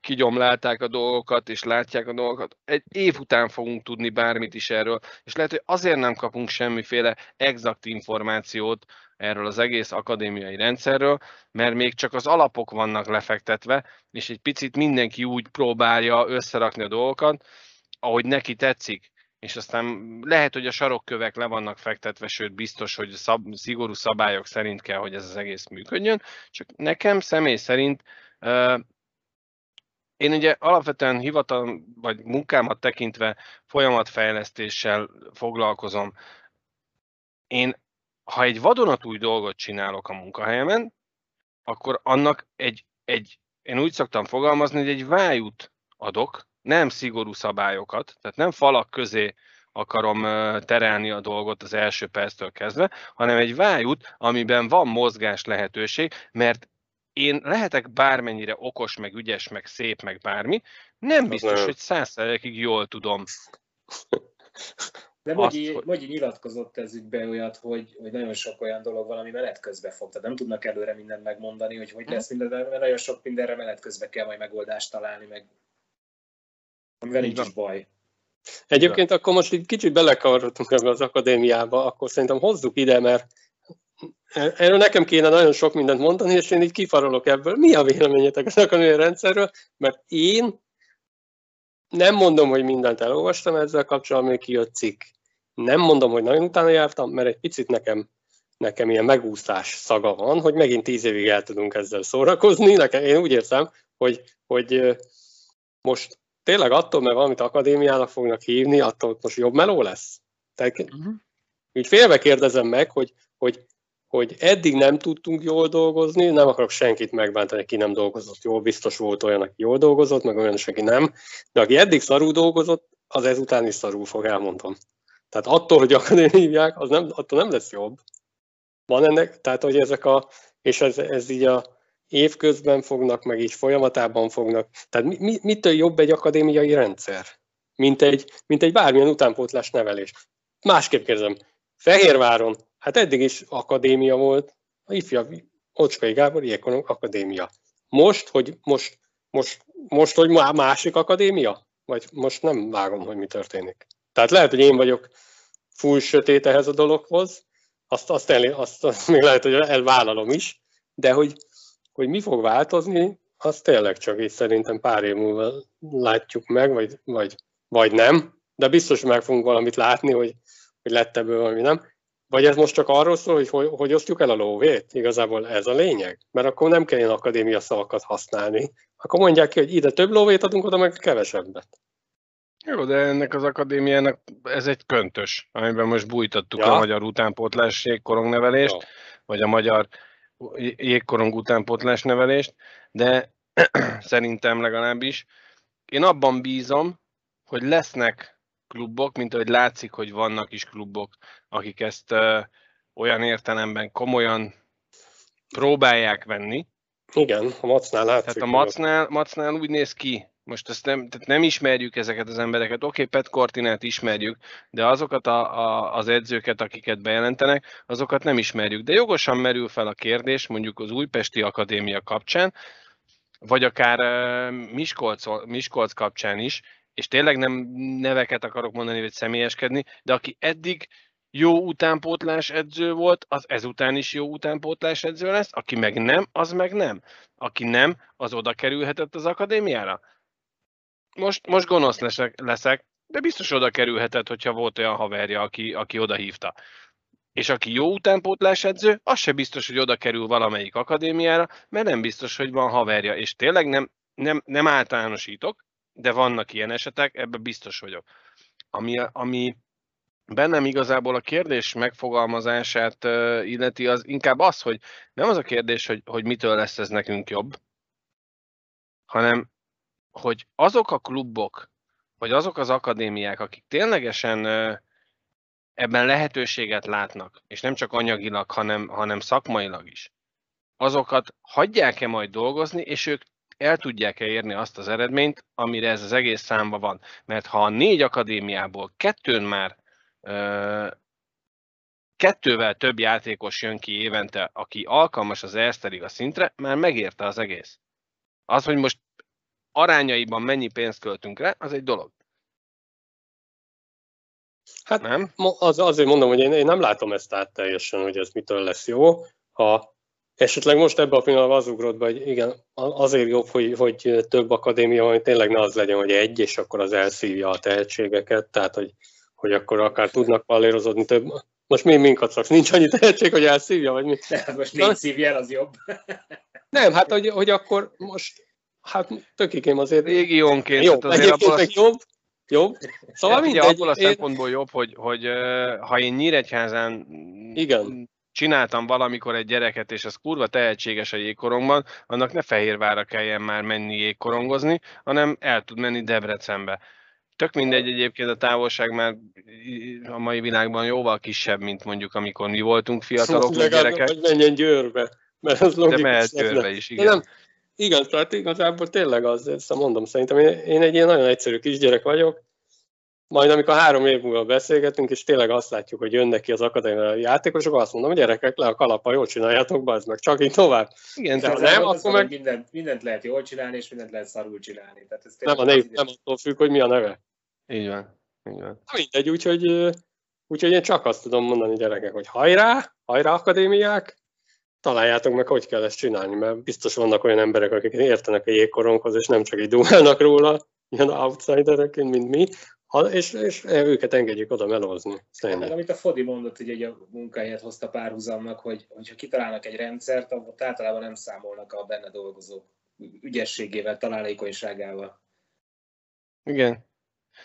kigyomlálták a dolgokat, és látják a dolgokat. Egy év után fogunk tudni bármit is erről, és lehet, hogy azért nem kapunk semmiféle exakt információt erről az egész akadémiai rendszerről, mert még csak az alapok vannak lefektetve, és egy picit mindenki úgy próbálja összerakni a dolgokat, ahogy neki tetszik és aztán lehet, hogy a sarokkövek le vannak fektetve, sőt biztos, hogy szab, szigorú szabályok szerint kell, hogy ez az egész működjön, csak nekem személy szerint uh, én ugye alapvetően hivatal vagy munkámat tekintve folyamatfejlesztéssel foglalkozom. Én, ha egy vadonatúj dolgot csinálok a munkahelyemen, akkor annak egy, egy én úgy szoktam fogalmazni, hogy egy vájút adok, nem szigorú szabályokat, tehát nem falak közé akarom terelni a dolgot az első perctől kezdve, hanem egy vájút, amiben van mozgás lehetőség, mert én lehetek bármennyire okos, meg ügyes, meg szép, meg bármi, nem biztos, nem. hogy százszerekig jól tudom. De Mogyi, hogy... Mogyi nyilatkozott ez ügybe olyat, hogy, hogy nagyon sok olyan dolog van, ami menet közbe fog. Tehát nem tudnak előre mindent megmondani, hogy hogy lesz minden, mert nagyon sok mindenre menet közbe kell majd megoldást találni, meg amivel nincs is baj. Egyébként Igen. akkor most egy kicsit belekavarodtunk ebbe az akadémiába, akkor szerintem hozzuk ide, mert erről nekem kéne nagyon sok mindent mondani, és én így kifarolok ebből. Mi a véleményetek az akadémiai rendszerről? Mert én nem mondom, hogy mindent elolvastam ezzel kapcsolatban, még kijött cikk. Nem mondom, hogy nagyon utána jártam, mert egy picit nekem, nekem ilyen megúszás szaga van, hogy megint tíz évig el tudunk ezzel szórakozni. Nekem, én úgy érzem, hogy, hogy most tényleg attól, mert valamit akadémiának fognak hívni, attól most jobb meló lesz? Tehát, uh-huh. Így félve kérdezem meg, hogy, hogy, hogy eddig nem tudtunk jól dolgozni, nem akarok senkit megbántani, ki nem dolgozott jól, biztos volt olyan, aki jól dolgozott, meg olyan, aki nem, de aki eddig szarú dolgozott, az ezután is szarul fog, elmondom. Tehát attól, hogy akadémiák, az nem, attól nem lesz jobb. Van ennek, tehát hogy ezek a, és ez, ez így a, évközben fognak, meg így folyamatában fognak. Tehát mi, mi, mitől jobb egy akadémiai rendszer, mint egy, mint egy bármilyen utánpótlás nevelés? Másképp kérdezem, Fehérváron, hát eddig is akadémia volt, a ifja Ocskai Gábor Iekonok Akadémia. Most, hogy most, most, most, hogy másik akadémia? Vagy most nem vágom, hogy mi történik. Tehát lehet, hogy én vagyok full sötét ehhez a dologhoz, azt, azt, el, azt, azt még lehet, hogy elvállalom is, de hogy hogy mi fog változni, az tényleg csak így szerintem pár év múlva látjuk meg, vagy, vagy, vagy nem, de biztos meg fogunk valamit látni, hogy, hogy lett ebből valami nem. Vagy ez most csak arról szól, hogy, hogy hogy osztjuk el a lóvét? Igazából ez a lényeg? Mert akkor nem kell ilyen akadémia szavakat használni. Akkor mondják ki, hogy ide több lóvét adunk, oda meg kevesebbet. Jó, de ennek az akadémiának ez egy köntös, amiben most bújtattuk ja. a magyar utánpótlás jégkorongnevelést, ja. vagy a magyar jégkorong utánpótlás nevelést, de szerintem legalábbis én abban bízom, hogy lesznek klubok, mint ahogy látszik, hogy vannak is klubok, akik ezt ö, olyan értelemben komolyan próbálják venni. Igen, a Macnál látszik. Tehát a Macnál, Macnál úgy néz ki, most ezt nem, tehát nem ismerjük ezeket az embereket. Oké, okay, Pet Cortinát ismerjük, de azokat a, a, az edzőket, akiket bejelentenek, azokat nem ismerjük. De jogosan merül fel a kérdés, mondjuk az Újpesti Akadémia kapcsán, vagy akár Miskolc, Miskolc kapcsán is, és tényleg nem neveket akarok mondani, vagy személyeskedni, de aki eddig jó utánpótlás edző volt, az ezután is jó utánpótlás edző lesz, aki meg nem, az meg nem. Aki nem, az oda kerülhetett az akadémiára. Most, most gonosz leszek, leszek, de biztos oda kerülhetett, hogyha volt olyan haverja, aki, aki oda hívta. És aki jó utánpótlás edző, az se biztos, hogy oda kerül valamelyik akadémiára, mert nem biztos, hogy van haverja. És tényleg nem, nem, nem általánosítok, de vannak ilyen esetek, ebben biztos vagyok. Ami, ami bennem igazából a kérdés megfogalmazását illeti, az inkább az, hogy nem az a kérdés, hogy, hogy mitől lesz ez nekünk jobb, hanem hogy azok a klubok, vagy azok az akadémiák, akik ténylegesen ebben lehetőséget látnak, és nem csak anyagilag, hanem, hanem szakmailag is, azokat hagyják-e majd dolgozni, és ők el tudják-e érni azt az eredményt, amire ez az egész számba van. Mert ha a négy akadémiából kettőn már ö, kettővel több játékos jön ki évente, aki alkalmas az Erste a szintre, már megérte az egész. Az, hogy most arányaiban mennyi pénzt költünk rá, az egy dolog. Hát nem? Az, azért mondom, hogy én, én nem látom ezt át teljesen, hogy ez mitől lesz jó. Ha esetleg most ebben a pillanatban az ugrott be, hogy igen, azért jobb, hogy, hogy több akadémia, hogy tényleg ne az legyen, hogy egy, és akkor az elszívja a tehetségeket, tehát hogy, hogy akkor akár tudnak pallérozódni több. Most mi minket szaksz? Nincs annyi tehetség, hogy elszívja, vagy mi? Hát most négy szívjel, az jobb. Nem, hát hogy, hogy akkor most Hát tökikém azért. Régiónként. Jobb, azért egyébként jobb. Jobb. Szóval ja, mindegy. Abból a szempontból jobb, hogy, hogy ha én Nyíregyházán Igen. csináltam valamikor egy gyereket, és az kurva tehetséges a jégkorongban, annak ne Fehérvárra kelljen már menni jégkorongozni, hanem el tud menni Debrecenbe. Tök mindegy egyébként a távolság már a mai világban jóval kisebb, mint mondjuk amikor mi voltunk fiatalok, Legalább, gyerekek. Hogy menjen Győrbe, mert az. De mehet Győrbe is, igen. De nem, igen, tehát igazából tényleg az, ezt mondom, szerintem én, én egy ilyen nagyon egyszerű kisgyerek vagyok, majd amikor három év múlva beszélgetünk, és tényleg azt látjuk, hogy jönnek ki az akadémiai játékosok, azt mondom, hogy gyerekek, le a kalapa, jól csináljátok, bazd meg, csak így tovább. Igen, tehát nem, akkor meg... Mindent, mindent, lehet jól csinálni, és mindent lehet szarul csinálni. Tehát ez nem, a név, nem attól függ, hogy mi a neve. Így van. Így van. Na mindegy, úgyhogy, úgyhogy én csak azt tudom mondani gyerekek, hogy hajrá, hajrá akadémiák, találjátok meg, hogy kell ezt csinálni, mert biztos vannak olyan emberek, akik értenek a jégkoronghoz, és nem csak így dumálnak róla, ilyen outsidereként, mint mi, és, és őket engedjük oda melózni. Hát, amit a Fodi mondott, hogy a munkáját hozta párhuzamnak, hogy ha kitalálnak egy rendszert, akkor általában nem számolnak a benne dolgozók ügyességével, találékonyságával. Igen.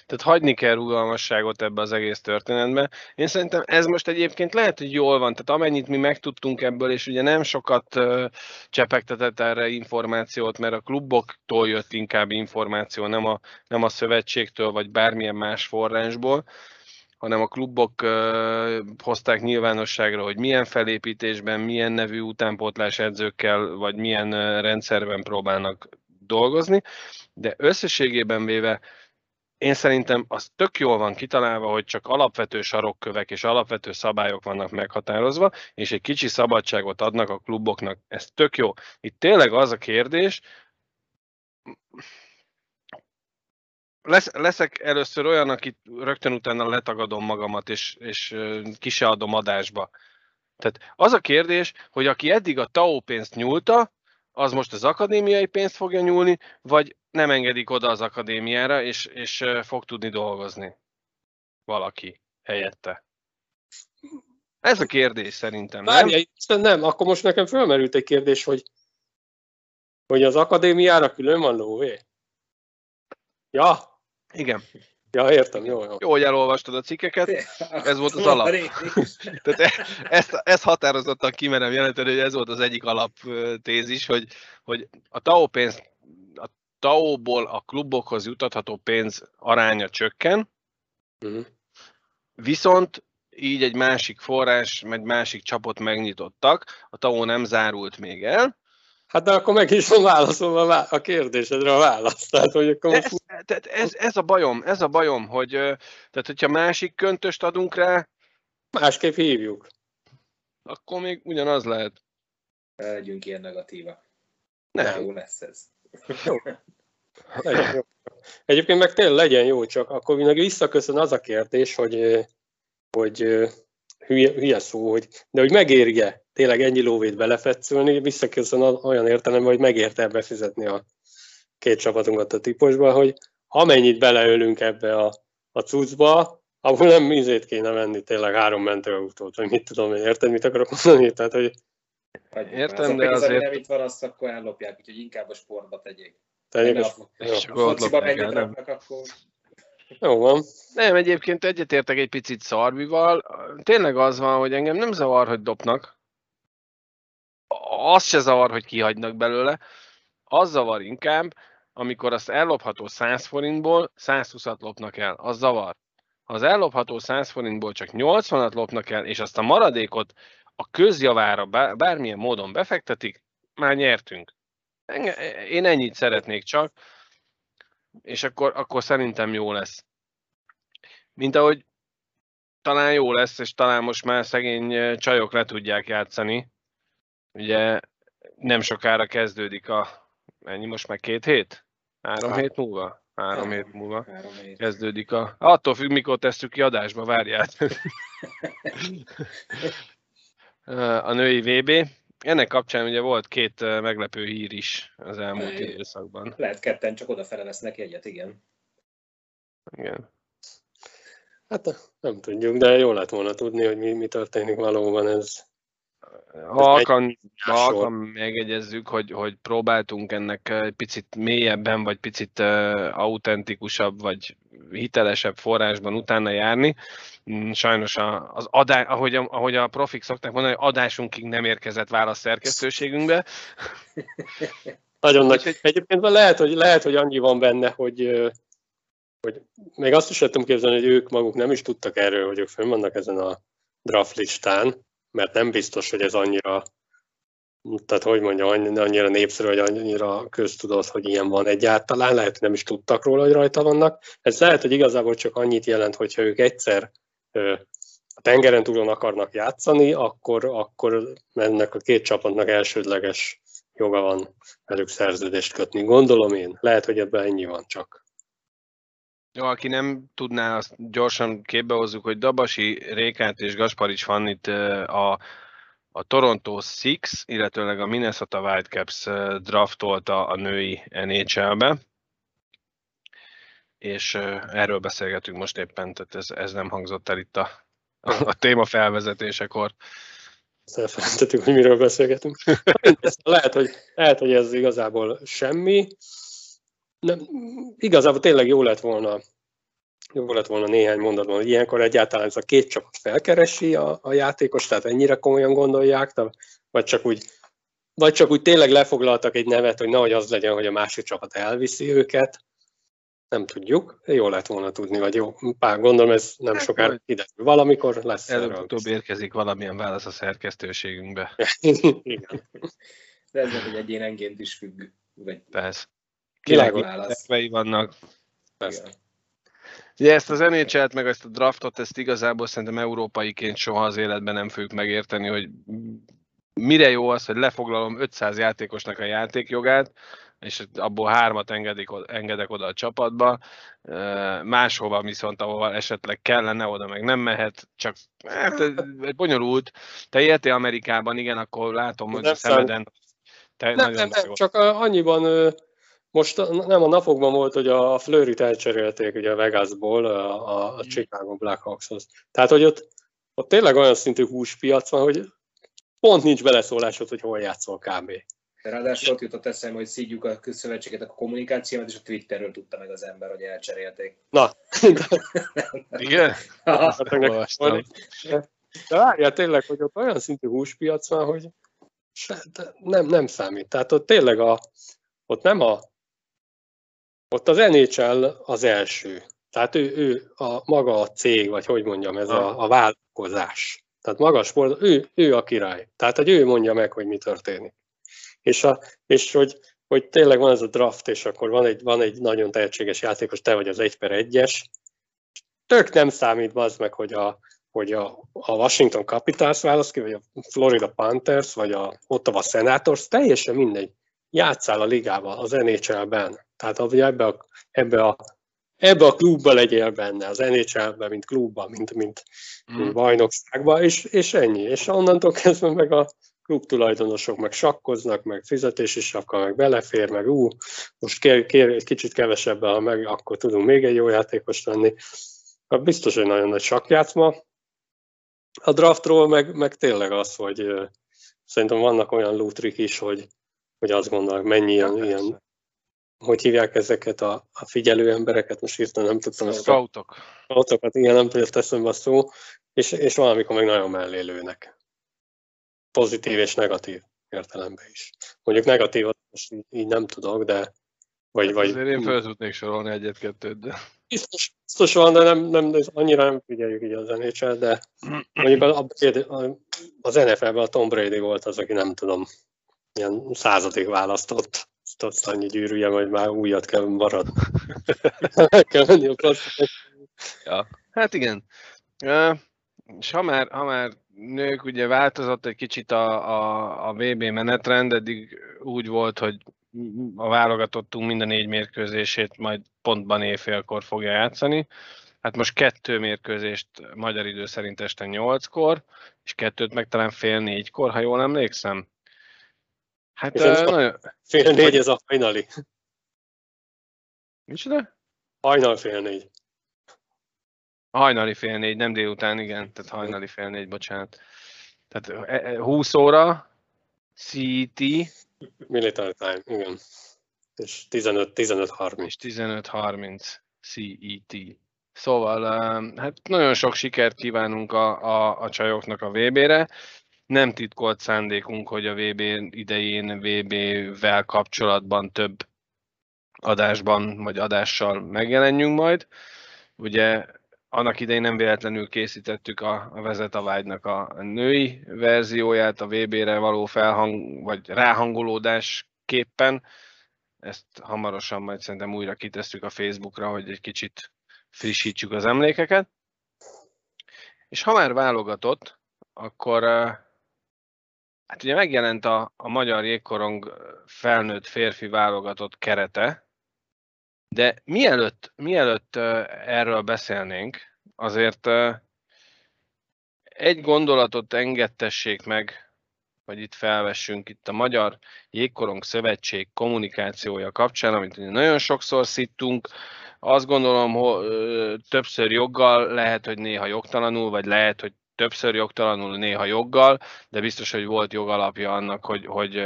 Tehát hagyni kell rugalmasságot ebbe az egész történetbe. Én szerintem ez most egyébként lehet, hogy jól van, tehát amennyit mi megtudtunk ebből, és ugye nem sokat uh, csepegtetett erre információt, mert a kluboktól jött inkább információ, nem a, nem a szövetségtől, vagy bármilyen más forrásból, hanem a klubok hozták nyilvánosságra, hogy milyen felépítésben, milyen nevű utánpótlás edzőkkel, vagy milyen rendszerben próbálnak dolgozni, de összességében véve én szerintem az tök jól van kitalálva, hogy csak alapvető sarokkövek és alapvető szabályok vannak meghatározva, és egy kicsi szabadságot adnak a kluboknak. Ez tök jó. Itt tényleg az a kérdés, lesz, leszek először olyan, akit rögtön utána letagadom magamat, és, és ki se adom adásba. Tehát az a kérdés, hogy aki eddig a TAO pénzt nyúlta, az most az akadémiai pénzt fogja nyúlni, vagy nem engedik oda az akadémiára, és, és fog tudni dolgozni valaki helyette. Ez a kérdés szerintem, Várja, nem? nem, akkor most nekem felmerült egy kérdés, hogy, hogy az akadémiára külön van lóvé? Ja. Igen. Ja, értem, jó, jó. Jó, hogy elolvastad a cikkeket, ez volt az alap. Tehát e- ezt, ezt határozottan kimerem jelenteni, hogy ez volt az egyik alaptézis, hogy, hogy a TAO pénz, a TAO-ból a klubokhoz jutatható pénz aránya csökken, uh-huh. viszont így egy másik forrás, egy másik csapot megnyitottak, a TAO nem zárult még el, Hát de akkor meg is van válaszolva a kérdésedre a választ. Tehát, hogy akkor ez, tehát ez, ez, a bajom, ez a bajom, hogy tehát, hogyha másik köntöst adunk rá, másképp hívjuk. Akkor még ugyanaz lehet. Legyünk ilyen negatíva. Nem. Jó lesz ez. Egyébként meg tényleg legyen jó, csak akkor meg visszaköszön az a kérdés, hogy, hogy hülye, hülye szó, hogy, de hogy megérje tényleg ennyi lóvét belefetszülni, visszaköszön olyan értelemben, hogy megérte befizetni a két csapatunkat a típusba, hogy amennyit beleölünk ebbe a, a cuccba, ahol nem mizét kéne venni, tényleg három mentőautót, vagy mit tudom én, érted, mit akarok mondani? Tehát, hogy vagy Értem, de azért... Nem itt van, azt akkor ellopják, úgyhogy inkább a sportba tegyék. Tegyék a, a, a, a fociba mennyit raknak, akkor... Jó van. Nem, egyébként egyetértek egy picit Szarvival. Tényleg az van, hogy engem nem zavar, hogy dobnak, az se zavar, hogy kihagynak belőle, az zavar inkább, amikor azt ellopható 100 forintból 120-at lopnak el, az zavar. Ha az ellopható 100 forintból csak 80-at lopnak el, és azt a maradékot a közjavára bármilyen módon befektetik, már nyertünk. Én ennyit szeretnék csak, és akkor, akkor szerintem jó lesz. Mint ahogy talán jó lesz, és talán most már szegény csajok le tudják játszani, Ugye nem sokára kezdődik a, ennyi most már két hét? Három hét múlva? Három hét múlva kezdődik a... Attól függ, mikor tesszük ki adásba, várját. a női VB. Ennek kapcsán ugye volt két meglepő hír is az elmúlt időszakban. Lehet ketten csak odafele lesznek egyet, igen. Igen. Hát nem tudjuk, de jól lett volna tudni, hogy mi, mi történik valóban ez halkan, halkan megegyezzük, hogy, hogy próbáltunk ennek egy picit mélyebben, vagy picit uh, autentikusabb, vagy hitelesebb forrásban utána járni. Mm, sajnos a, az adás, ahogy a, ahogy a profik szokták mondani, adásunkig nem érkezett válasz szerkesztőségünkbe. Nagyon nagy. Egyébként lehet, hogy, lehet, hogy annyi van benne, hogy, hogy még azt is tudom képzelni, hogy ők maguk nem is tudtak erről, hogy ők fönn vannak ezen a draft listán, mert nem biztos, hogy ez annyira, tehát hogy mondja, annyira népszerű, vagy annyira köztudott, hogy ilyen van egyáltalán, lehet, hogy nem is tudtak róla, hogy rajta vannak. Ez lehet, hogy igazából csak annyit jelent, hogyha ők egyszer a tengeren túlon akarnak játszani, akkor, akkor ennek a két csapatnak elsődleges joga van velük szerződést kötni. Gondolom én. Lehet, hogy ebben ennyi van csak. Jó, aki nem tudná, azt gyorsan képbe hozzuk, hogy Dabasi, Rékát és Gasparics van itt a, a Toronto Six, illetőleg a Minnesota Whitecaps draftolta a női NHL-be, és erről beszélgetünk most éppen, tehát ez, ez nem hangzott el itt a, a, téma felvezetésekor. elfelejtettük, hogy miről beszélgetünk. lehet, hogy, lehet, hogy ez igazából semmi, nem, igazából tényleg jó lett volna jó lett volna néhány mondatban, hogy ilyenkor egyáltalán ez a két csapat felkeresi a, a játékos, tehát ennyire komolyan gondolják, vagy csak úgy vagy csak úgy tényleg lefoglaltak egy nevet, hogy nehogy az legyen, hogy a másik csapat elviszi őket. Nem tudjuk. Jó lett volna tudni, vagy jó. Pár gondolom, ez nem hát, sokára kiderül. Valamikor lesz. Előbb-utóbb érkezik valamilyen válasz a szerkesztőségünkbe. De ez hogy egyénenként is függ. Vagy Persze. Kinek vannak. Persze. Ugye ezt az nhl meg ezt a draftot, ezt igazából szerintem európaiként soha az életben nem fogjuk megérteni, hogy mire jó az, hogy lefoglalom 500 játékosnak a játékjogát, és abból hármat engedik, engedek oda a csapatba, máshova viszont, ahova esetleg kellene, oda meg nem mehet, csak hát, bonyolult. Te éltél Amerikában, igen, akkor látom, hogy a szemeden te nem, nem, nem, csak annyiban most nem a napokban volt, hogy a Fleury-t elcserélték ugye a Vegasból a, a Chicago Blackhawkshoz. Tehát, hogy ott, ott tényleg olyan szintű húspiac van, hogy pont nincs beleszólásod, hogy hol játszol kb. Ráadásul ott jutott eszembe, hogy szídjuk a közszövetséget, a kommunikációt, és a Twitterről tudta meg az ember, hogy elcserélték. Na. Igen? De várjál tényleg, hogy ott olyan szintű húspiac van, hogy se, nem, nem számít. Tehát ott tényleg a, ott nem a, ott az NHL az első. Tehát ő, ő a maga a cég, vagy hogy mondjam, ez a, a vállalkozás. Tehát maga sport, ő, ő a király. Tehát, hogy ő mondja meg, hogy mi történik. És, a, és hogy, hogy tényleg van ez a draft, és akkor van egy, van egy nagyon tehetséges játékos, te vagy az 1 per 1-es, tök nem számít az meg, hogy a, hogy a, a Washington Capitals válasz ki, vagy a Florida Panthers, vagy a Ottawa Senators, teljesen mindegy. Játszál a ligával, az NHL-ben. Tehát ebbe a, ebbe a ebbe a klubba legyél benne, az NHL-ben, mint klubba, mint, mint, mm. mint bajnokságban, és, és ennyi. És onnantól kezdve meg a klub tulajdonosok meg sakkoznak, meg fizetési sapka, meg belefér, meg ú, most kér, kér egy kicsit kevesebben, ha meg, akkor tudunk még egy jó játékos lenni. Hát biztos, hogy nagyon nagy sakjátszma. A draftról meg, meg tényleg az, hogy szerintem vannak olyan lútrik is, hogy, hogy azt gondolják, mennyi ilyen, ilyen hogy hívják ezeket a, a figyelő embereket, most hirtelen nem tudtam. Scoutok. Scoutokat, igen, nem tudott eszembe a szó, és, és valamikor meg nagyon mellé lőnek. Pozitív és negatív értelemben is. Mondjuk negatívat most így, így nem tudok, de vagy, vagy, azért én fel tudnék sorolni egyet-kettőt, de... Biztos, biztos van, de nem, nem, de annyira nem figyeljük így az nhl de mondjuk az NFL-ben a Tom Brady volt az, aki nem tudom, ilyen századik választott azt annyi gyűrűje, hogy már újat kell marad. kell menni a ja, hát igen. És ha már, ha már nők, ugye változott egy kicsit a, a, a VB menetrend, eddig úgy volt, hogy a válogatottunk minden négy mérkőzését majd pontban éjfélkor fogja játszani. Hát most kettő mérkőzést magyar idő szerint este nyolckor, és kettőt meg talán fél négykor, ha jól emlékszem. Hát uh, nagyon... Fél négy ez a hajnali. Micsoda? Hajnal fél négy. Hajnali fél négy, nem délután, igen, tehát hajnali fél négy, bocsánat. Tehát 20 e, e, óra, CT. Military time, igen. És 15-30. És 15-30 CET. Szóval, hát nagyon sok sikert kívánunk a, a, a csajoknak a VB-re nem titkolt szándékunk, hogy a VB idején VB-vel kapcsolatban több adásban vagy adással megjelenjünk majd. Ugye annak idején nem véletlenül készítettük a, a Vezet a Vágynak a női verzióját, a VB-re való felhang, vagy ráhangolódás képpen. Ezt hamarosan majd szerintem újra kitesszük a Facebookra, hogy egy kicsit frissítsük az emlékeket. És ha már válogatott, akkor Hát ugye megjelent a, a magyar jégkorong felnőtt férfi válogatott kerete, de mielőtt, mielőtt erről beszélnénk, azért egy gondolatot engedtessék meg, hogy itt felvessünk itt a Magyar Jégkorong Szövetség kommunikációja kapcsán, amit nagyon sokszor szittunk. Azt gondolom, hogy többször joggal, lehet, hogy néha jogtalanul, vagy lehet, hogy többször jogtalanul, néha joggal, de biztos, hogy volt jogalapja annak, hogy, hogy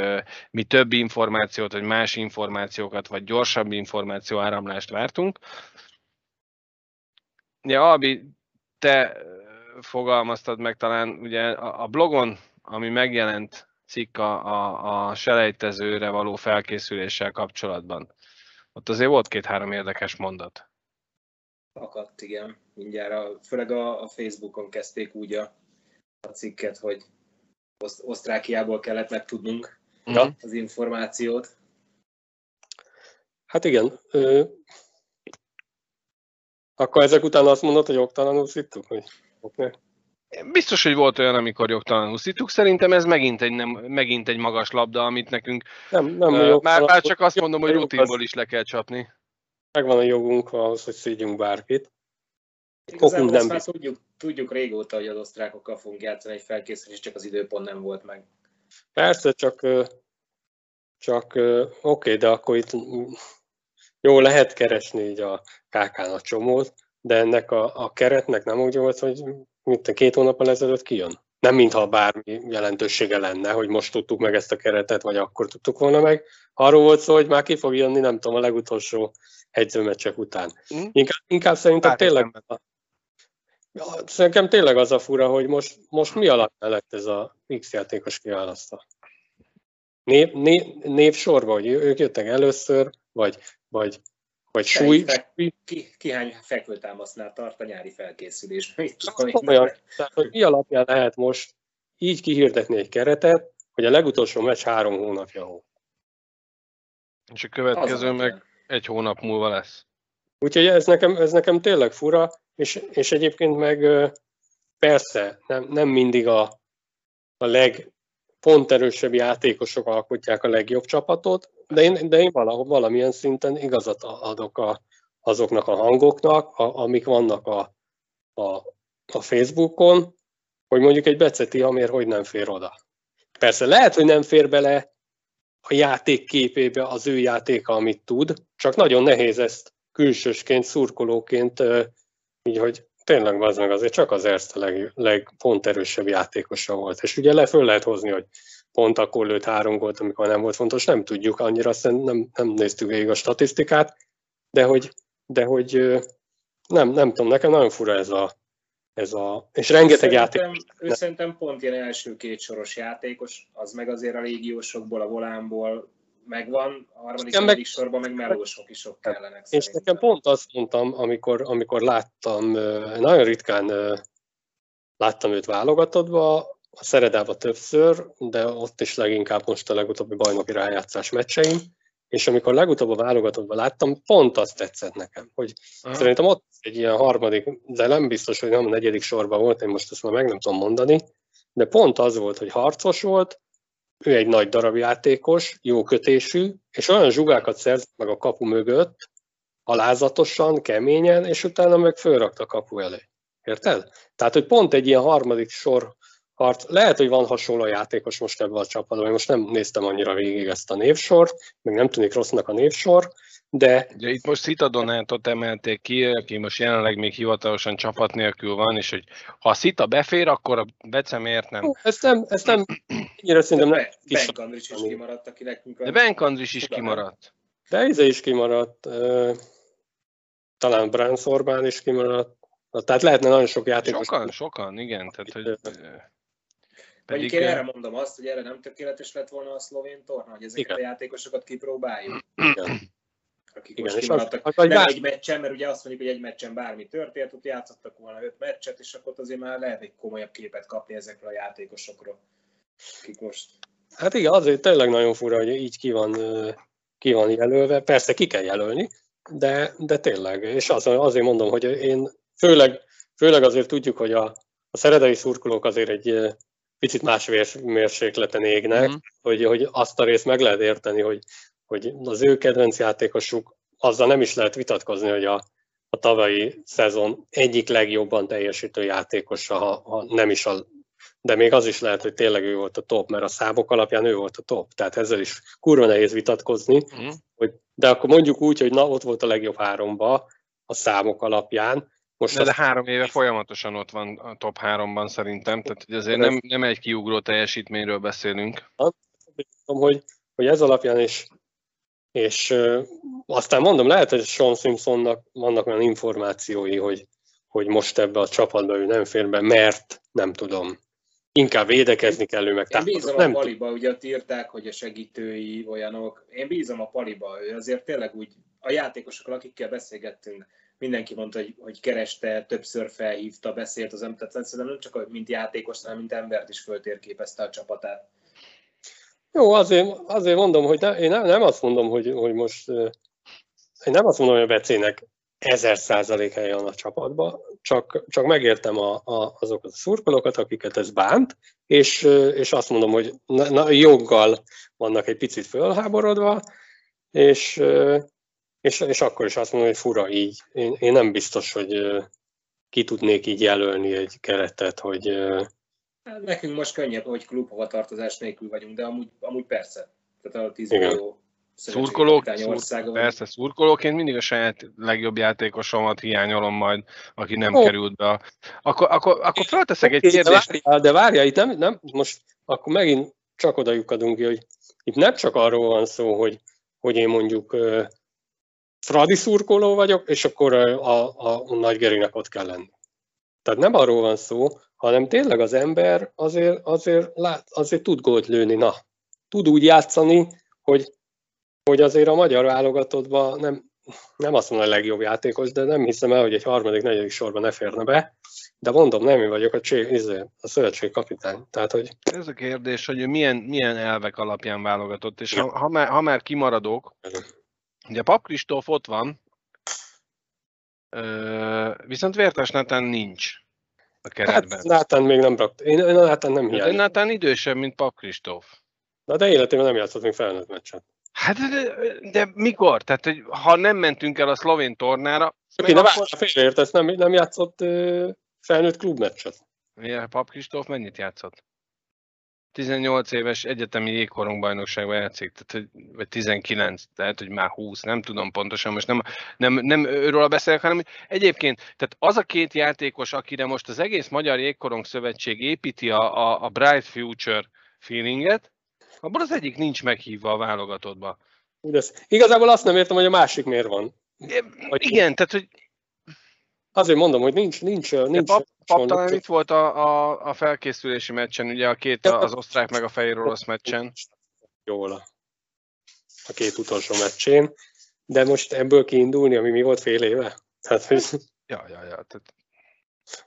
mi több információt, vagy más információkat, vagy gyorsabb információ áramlást vártunk. Ja, Albi, te fogalmaztad meg talán ugye a, blogon, ami megjelent cikk a, a, a selejtezőre való felkészüléssel kapcsolatban. Ott azért volt két-három érdekes mondat. Akadt, igen. Mindjárt, a, főleg a, a Facebookon kezdték úgy a, a cikket, hogy Osztrákiából kellett megtudnunk ja. az információt. Hát igen. Ö... Akkor ezek után azt mondod, hogy jogtalanul szittuk? Hogy... Okay. Biztos, hogy volt olyan, amikor jogtalanul szittuk. Szerintem ez megint egy, nem, megint egy magas labda, amit nekünk... Nem, nem uh, már, már csak azt mondom, hogy rutinból is le kell csapni megvan a jogunk ahhoz, hogy szígyünk bárkit. Igazából nem már tudjuk, tudjuk régóta, hogy az osztrákokkal fogunk játszani egy felkészülés, csak az időpont nem volt meg. Persze, csak, csak oké, okay, de akkor itt jó, lehet keresni így a KK-n a csomót, de ennek a, a keretnek nem úgy volt, hogy mint a két hónappal ezelőtt kijön. Nem mintha bármi jelentősége lenne, hogy most tudtuk meg ezt a keretet, vagy akkor tudtuk volna meg. Arról volt szó, hogy már ki fog jönni, nem tudom, a legutolsó egyzőmeccsek után. Mm. Inkább, inkább szerintem Bár tényleg... Ja, szerintem tényleg az a fura, hogy most, most mi alapján lett ez a X játékos kiválasztva? Név, név, névsorba, hogy ők jöttek először, vagy, vagy, vagy súly? Ki, ki, ki hány fekvőtámasznál tart a nyári felkészülés? Olyan, tehát, hogy mi alapján lehet most így kihirdetni egy keretet, hogy a legutolsó meccs három hónapja volt. És a következő meg egy hónap múlva lesz. Úgyhogy ez nekem, ez nekem tényleg fura, és, és egyébként meg persze nem, nem mindig a, a legponterősebb játékosok alkotják a legjobb csapatot, de én, de én valahol, valamilyen szinten igazat adok a, azoknak a hangoknak, a, amik vannak a, a, a Facebookon, hogy mondjuk egy Beceti Hamér hogy nem fér oda. Persze lehet, hogy nem fér bele a játék képébe az ő játéka, amit tud, csak nagyon nehéz ezt külsősként, szurkolóként, így, hogy tényleg az meg azért csak az Erste leg, legponterősebb játékosa volt. És ugye le föl lehet hozni, hogy pont akkor lőtt három gólt, amikor nem volt fontos, nem tudjuk annyira, azt nem, nem néztük végig a statisztikát, de hogy, de hogy nem, nem tudom, nekem nagyon fura ez a, ez a és rengeteg szerintem, játék. Ő szerintem pont ilyen első két soros játékos, az meg azért a légiósokból, a volánból megvan, a harmadik, meg, meg, sorban meg melósok is sok kellenek. És szerintem. nekem pont azt mondtam, amikor, amikor láttam, nagyon ritkán láttam őt válogatottba, a Szeredába többször, de ott is leginkább most a legutóbbi bajnoki rájátszás meccseim, és amikor legutóbb a válogatottban láttam, pont azt tetszett nekem, hogy Aha. szerintem ott egy ilyen harmadik, de nem biztos, hogy nem a negyedik sorban volt, én most ezt már meg nem tudom mondani, de pont az volt, hogy harcos volt, ő egy nagy darab játékos, jó kötésű, és olyan zsugákat szerzett meg a kapu mögött, alázatosan, keményen, és utána meg fölrakta a kapu elé. Érted? Tehát, hogy pont egy ilyen harmadik sor harc. Lehet, hogy van hasonló játékos most ebben a csapatban, most nem néztem annyira végig ezt a névsort, meg nem tűnik rossznak a névsor, de... Ugye itt most Szita Donátot emelték ki, aki most jelenleg még hivatalosan csapat nélkül van, és hogy ha a Szita befér, akkor a Bece miért nem? Ezt nem, ezt nem, ennyire szerintem nem Andris is kimaradt, aki nekünk De Benk Andris is kimaradt. De Ize is kimaradt, talán Bránsz Orbán is kimaradt, tehát lehetne nagyon sok játékos. Sokan, sokan, igen. Tehát, hogy pedig... én erre mondom azt, hogy erre nem tökéletes lett volna a szlovén torna, hogy ezeket igen. a játékosokat kipróbáljuk. Igen. Akik igen, most kimaradtak. Az, az, nem egy meccsen, mert ugye azt mondjuk, hogy egy meccsen bármi történt, ott játszottak volna öt meccset, és akkor azért már lehet egy komolyabb képet kapni ezekről a játékosokról. Akik most... Hát igen, azért tényleg nagyon fura, hogy így ki van, ki van jelölve. Persze ki kell jelölni, de, de tényleg. És az, azért mondom, hogy én főleg, főleg azért tudjuk, hogy a, a szeredei szurkolók azért egy picit más mérsékleten égnek, mm. hogy, hogy azt a részt meg lehet érteni, hogy, hogy az ő kedvenc játékosuk, azzal nem is lehet vitatkozni, hogy a, a tavalyi szezon egyik legjobban teljesítő játékosa, ha, ha nem is a de még az is lehet, hogy tényleg ő volt a top, mert a számok alapján ő volt a top. Tehát ezzel is kurva nehéz vitatkozni, mm. hogy, de akkor mondjuk úgy, hogy na, ott volt a legjobb háromba a számok alapján, most de, de három éve folyamatosan ott van a top háromban szerintem, tehát hogy azért nem, nem egy kiugró teljesítményről beszélünk. Hogy, hogy ez alapján is, és uh, aztán mondom, lehet, hogy Sean Simpsonnak vannak olyan információi, hogy, hogy most ebbe a csapatba ő nem fér be, mert nem tudom, inkább védekezni kell ő meg. Én bízom nem a paliba, ugye ott írták, hogy a segítői olyanok. Én bízom a paliba, ő azért tényleg úgy, a játékosokkal, akikkel beszélgettünk, mindenki mondta, hogy, hogy kereste, többször felhívta, beszélt az embert, tehát szerintem nem csak mint játékos, hanem mint embert is föltérképezte a csapatát. Jó, azért, azért mondom, hogy ne, én nem, nem azt mondom, hogy, hogy most én nem azt mondom, hogy a Becének ezer százalék helye van a csapatban, csak, csak megértem a, a, azokat a szurkolókat, akiket ez bánt, és, és azt mondom, hogy na, na, joggal vannak egy picit fölháborodva, és, és, és akkor is azt mondom, hogy fura így. Én, én nem biztos, hogy ki tudnék így jelölni egy keretet, hogy... Hát nekünk most könnyebb, hogy klubhova tartozás nélkül vagyunk, de amúgy, amúgy persze. Tehát a 10 millió Szurkolók, szur, persze, szurkolóként mindig a saját legjobb játékosomat hiányolom majd, aki nem oh. került be. Akkor, akkor, akkor felteszek egy kérdést. De várjál, de várjál, itt nem, nem, most akkor megint csak oda lyukadunk ki, hogy itt nem csak arról van szó, hogy, hogy én mondjuk uh, Fradi szurkoló vagyok, és akkor a, a, a Nagy Gerinek ott kell lenni. Tehát nem arról van szó, hanem tényleg az ember azért, azért, lát, azért tud gólt lőni, na. Tud úgy játszani, hogy, hogy azért a magyar válogatottban nem, nem azt mondom a legjobb játékos, de nem hiszem el, hogy egy harmadik, negyedik sorban ne férne be. De mondom, nem én vagyok a, csé, izé, a szövetség kapitány. Tehát, hogy... Ez a kérdés, hogy milyen, milyen elvek alapján válogatott, és ha, ha, már, ha már kimaradok, ugye Pap Kristóf ott van, viszont Vértes Natán nincs a keretben. Hát Nátán még nem rakt. Én, én Nátán nem hiányom. Nátán idősebb, mint Pap Kristóf. Na de életében nem játszott még felnőtt meccset. Hát de, de mikor? Tehát, hogy ha nem mentünk el a szlovén tornára... Oké, de akkor... félreértesz, nem, nem játszott felnőtt klubmeccset. Milyen Pap Kristóf mennyit játszott? 18 éves egyetemi jégkorong bajnokságban játszik, tehát, hogy, vagy 19, tehát hogy már 20, nem tudom pontosan, most nem, nem, nem őről beszélek, hanem egyébként, tehát az a két játékos, akire most az egész Magyar Jégkorong Szövetség építi a, a, a Bright Future feelinget, abból az egyik nincs meghívva a válogatottba. De igazából azt nem értem, hogy a másik miért van. Igen, tehát hogy Azért mondom, hogy nincs, nincs, nincs. Pap, pap talán itt volt a, a, a felkészülési meccsen, ugye a két, az osztrák meg a fehér orosz meccsen. Jól a, a két utolsó meccsén, de most ebből kiindulni, ami mi volt fél éve? Tehát, hogy... Ja, ja, ja. Tehát...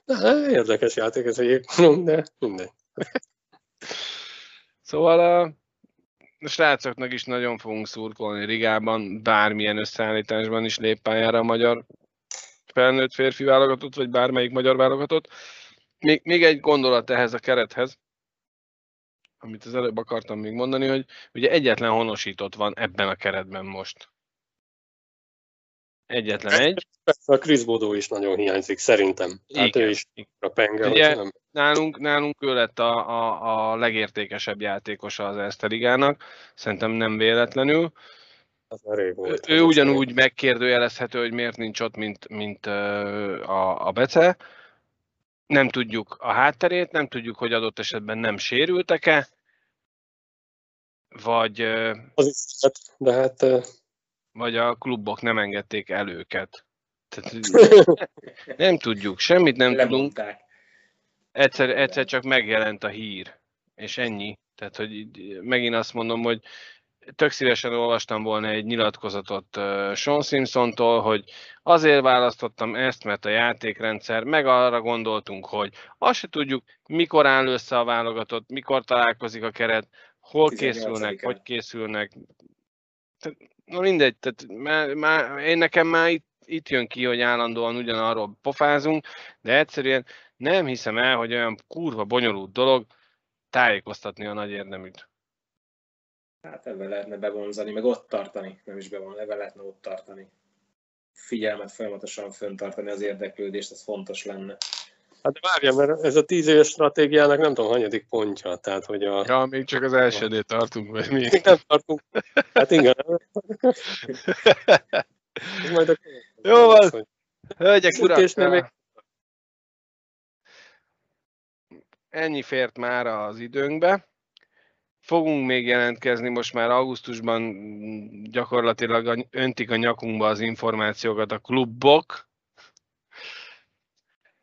Na, érdekes játék ez egy de mindegy. szóval a, a srácoknak is nagyon fogunk szurkolni Rigában, bármilyen összeállításban is lép pályára a magyar felnőtt férfi válogatott, vagy bármelyik magyar válogatott. Még, még egy gondolat ehhez a kerethez, amit az előbb akartam még mondani, hogy ugye egyetlen honosított van ebben a keretben most. Egyetlen egy. A Chris Bodó is nagyon hiányzik, szerintem. Hát Igen. ő is a penge, Ugye, nem. Nálunk, nálunk ő lett a, a, a legértékesebb játékosa az Eszterigának, szerintem nem véletlenül. Az rég volt. Ő, ugyanúgy megkérdőjelezhető, hogy miért nincs ott, mint, mint a, a Bece. Nem tudjuk a hátterét, nem tudjuk, hogy adott esetben nem sérültek-e, vagy, az is lehet, de hát... vagy a klubok nem engedték el őket. Tehát, nem tudjuk, semmit nem Lemondták. tudunk. Egyszer, egyszer csak megjelent a hír, és ennyi. Tehát, hogy megint azt mondom, hogy tök szívesen olvastam volna egy nyilatkozatot Sean Simpsontól, hogy azért választottam ezt, mert a játékrendszer, meg arra gondoltunk, hogy azt se tudjuk, mikor áll össze a válogatott, mikor találkozik a keret, hol készülnek, hogy készülnek. Na mindegy, tehát már, már, én nekem már itt, itt jön ki, hogy állandóan ugyanarról pofázunk, de egyszerűen nem hiszem el, hogy olyan kurva bonyolult dolog tájékoztatni a nagy érdeműt. Hát ebben lehetne bevonzani, meg ott tartani, nem is bevon, ebben lehetne ott tartani. Figyelmet folyamatosan föntartani, az érdeklődést, ez fontos lenne. Hát de várja, mert ez a tíz éves stratégiának nem tudom, hanyadik pontja, tehát hogy a... Ja, még csak az elsőnél tartunk, vagy mi? Még nem tartunk. Hát igen. majd a... Jó van. Hölgyek, urak! Még... Ennyi fért már az időnkbe. Fogunk még jelentkezni, most már augusztusban gyakorlatilag öntik a nyakunkba az információkat a klubok,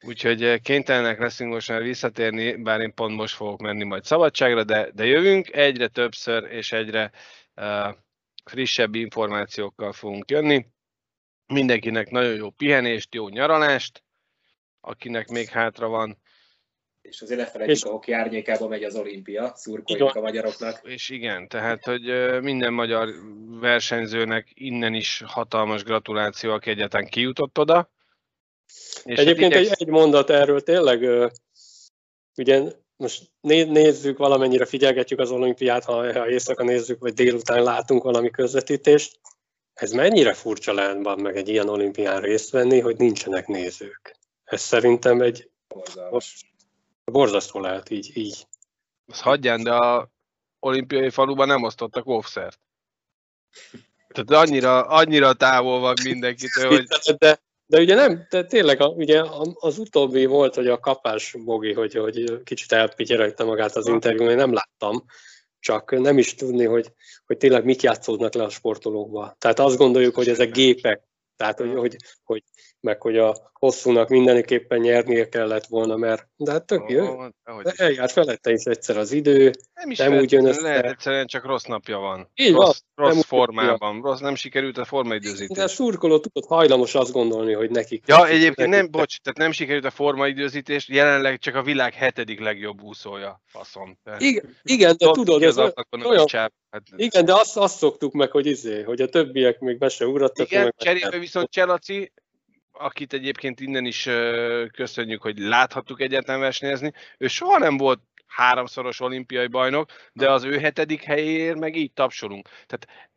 Úgyhogy eh, kénytelenek leszünk most már visszatérni, bár én pont most fogok menni majd szabadságra, de, de jövünk egyre többször és egyre uh, frissebb információkkal fogunk jönni. Mindenkinek nagyon jó pihenést, jó nyaralást, akinek még hátra van. És azért ne felejtjük, és... a hoki árnyékában megy az olimpia, szurkoljunk a magyaroknak. És igen, tehát, hogy minden magyar versenyzőnek innen is hatalmas gratuláció, aki egyáltalán kijutott oda. És hát Egyébként hát igyeksz... egy, egy mondat erről tényleg, ugye most nézzük, valamennyire figyelgetjük az olimpiát, ha, ha éjszaka nézzük, vagy délután látunk valami közvetítést. Ez mennyire furcsa lehet meg egy ilyen olimpián részt venni, hogy nincsenek nézők. Ez szerintem egy borzasztó lehet így. így. Azt hagyján, de a olimpiai faluban nem osztottak offszert. Tehát annyira, annyira távol van mindenkitől, hogy... De, de ugye nem, de tényleg a, ugye az utóbbi volt, hogy a kapás Bogi, hogy, hogy kicsit elpityeregte magát az interjún, én nem láttam, csak nem is tudni, hogy, hogy tényleg mit játszódnak le a sportolókba. Tehát azt gondoljuk, hogy ezek gépek, tehát hogy, hogy, hogy meg hogy a hosszúnak mindenképpen nyernie kellett volna, mert de hát tök jó. Oh, eljárt felette is egyszer az idő, nem, is nem úgy jön össze. Lehet, egyszerűen csak rossz napja van. Így rossz, van. Rossz formában, rossz, nem sikerült a formaidőzítés. De a szurkoló tudott hajlamos azt gondolni, hogy nekik. Ja, egyébként nekik, nem, bocs, tehát nem sikerült a formaidőzítés, jelenleg csak a világ hetedik legjobb úszója, faszom. Igen, igen de tudod, ez olyan, olyan, Hát, igen, de azt, azt szoktuk meg, hogy izé, hogy a többiek még be se ugrottak. Igen, cserébe viszont Cselaci akit egyébként innen is köszönjük, hogy láthattuk egyáltalán versenyezni, ő soha nem volt háromszoros olimpiai bajnok, de az ő hetedik helyéért meg így tapsolunk. Tehát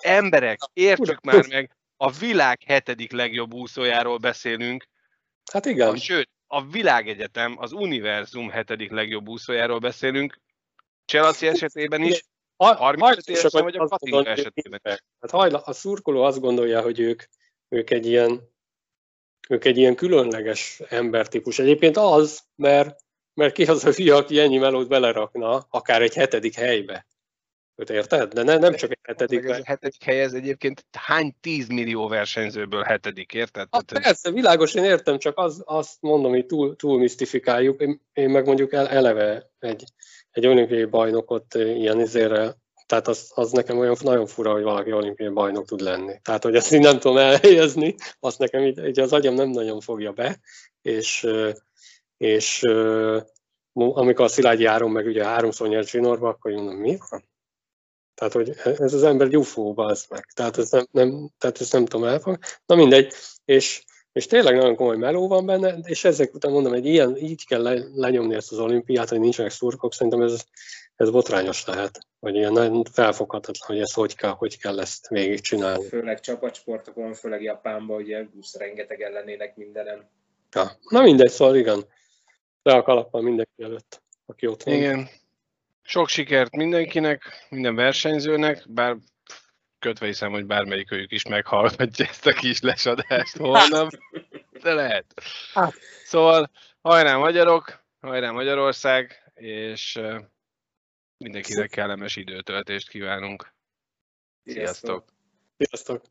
emberek, értsük már meg, a világ hetedik legjobb úszójáról beszélünk. Hát igen. A, sőt, a világegyetem, az univerzum hetedik legjobb úszójáról beszélünk. Chelsea esetében is, 35 évesen vagy a Katinka esetében is. Hát hajla, a szurkoló azt gondolja, hogy ők, ők egy ilyen ők egy ilyen különleges embertípus. Egyébként az, mert, mert ki az a fia, aki ennyi melót belerakna, akár egy hetedik helybe. Őt érted? De ne, nem csak egy hetedik. Ez a hetedik hely, ez egyébként hány tízmillió versenyzőből hetedik, érted? Hát persze, világos, én értem, csak az, azt mondom, hogy túl, túl misztifikáljuk. Én, én meg mondjuk eleve egy, egy olimpiai bajnokot ilyen izére tehát az, az nekem olyan nagyon fura, hogy valaki olimpiai bajnok tud lenni. Tehát, hogy ezt így nem tudom elhelyezni, azt nekem így, így az agyam nem nagyon fogja be, és, és amikor a Szilágyi Áron meg ugye háromszor nyert zsinórba, akkor mondom, mi van? Tehát, hogy ez az ember gyufóba az meg. Tehát ezt nem, nem, tehát ezt nem tudom elfogni. Na mindegy. És, és tényleg nagyon komoly meló van benne, és ezek után mondom, hogy ilyen, így kell le, lenyomni ezt az olimpiát, hogy nincsenek szurkok, szerintem ez, ez botrányos lehet, vagy ilyen nagyon felfoghatatlan, hogy ezt hogy kell, hogy kell ezt végigcsinálni. Főleg csapatsportokon, főleg Japánban, ugye rengeteg ellenének mindenem. Ja. Na mindegy, szóval igen. Le a kalappal mindenki előtt, aki ott van. Igen. Sok sikert mindenkinek, minden versenyzőnek, bár kötve hiszem, hogy bármelyik őjük is meghallgatja ezt a kis lesadást holnap, de lehet. Hát. Szóval hajrá magyarok, hajrá Magyarország, és Mindenkinek kellemes időtöltést kívánunk. Sziasztok! Sziasztok!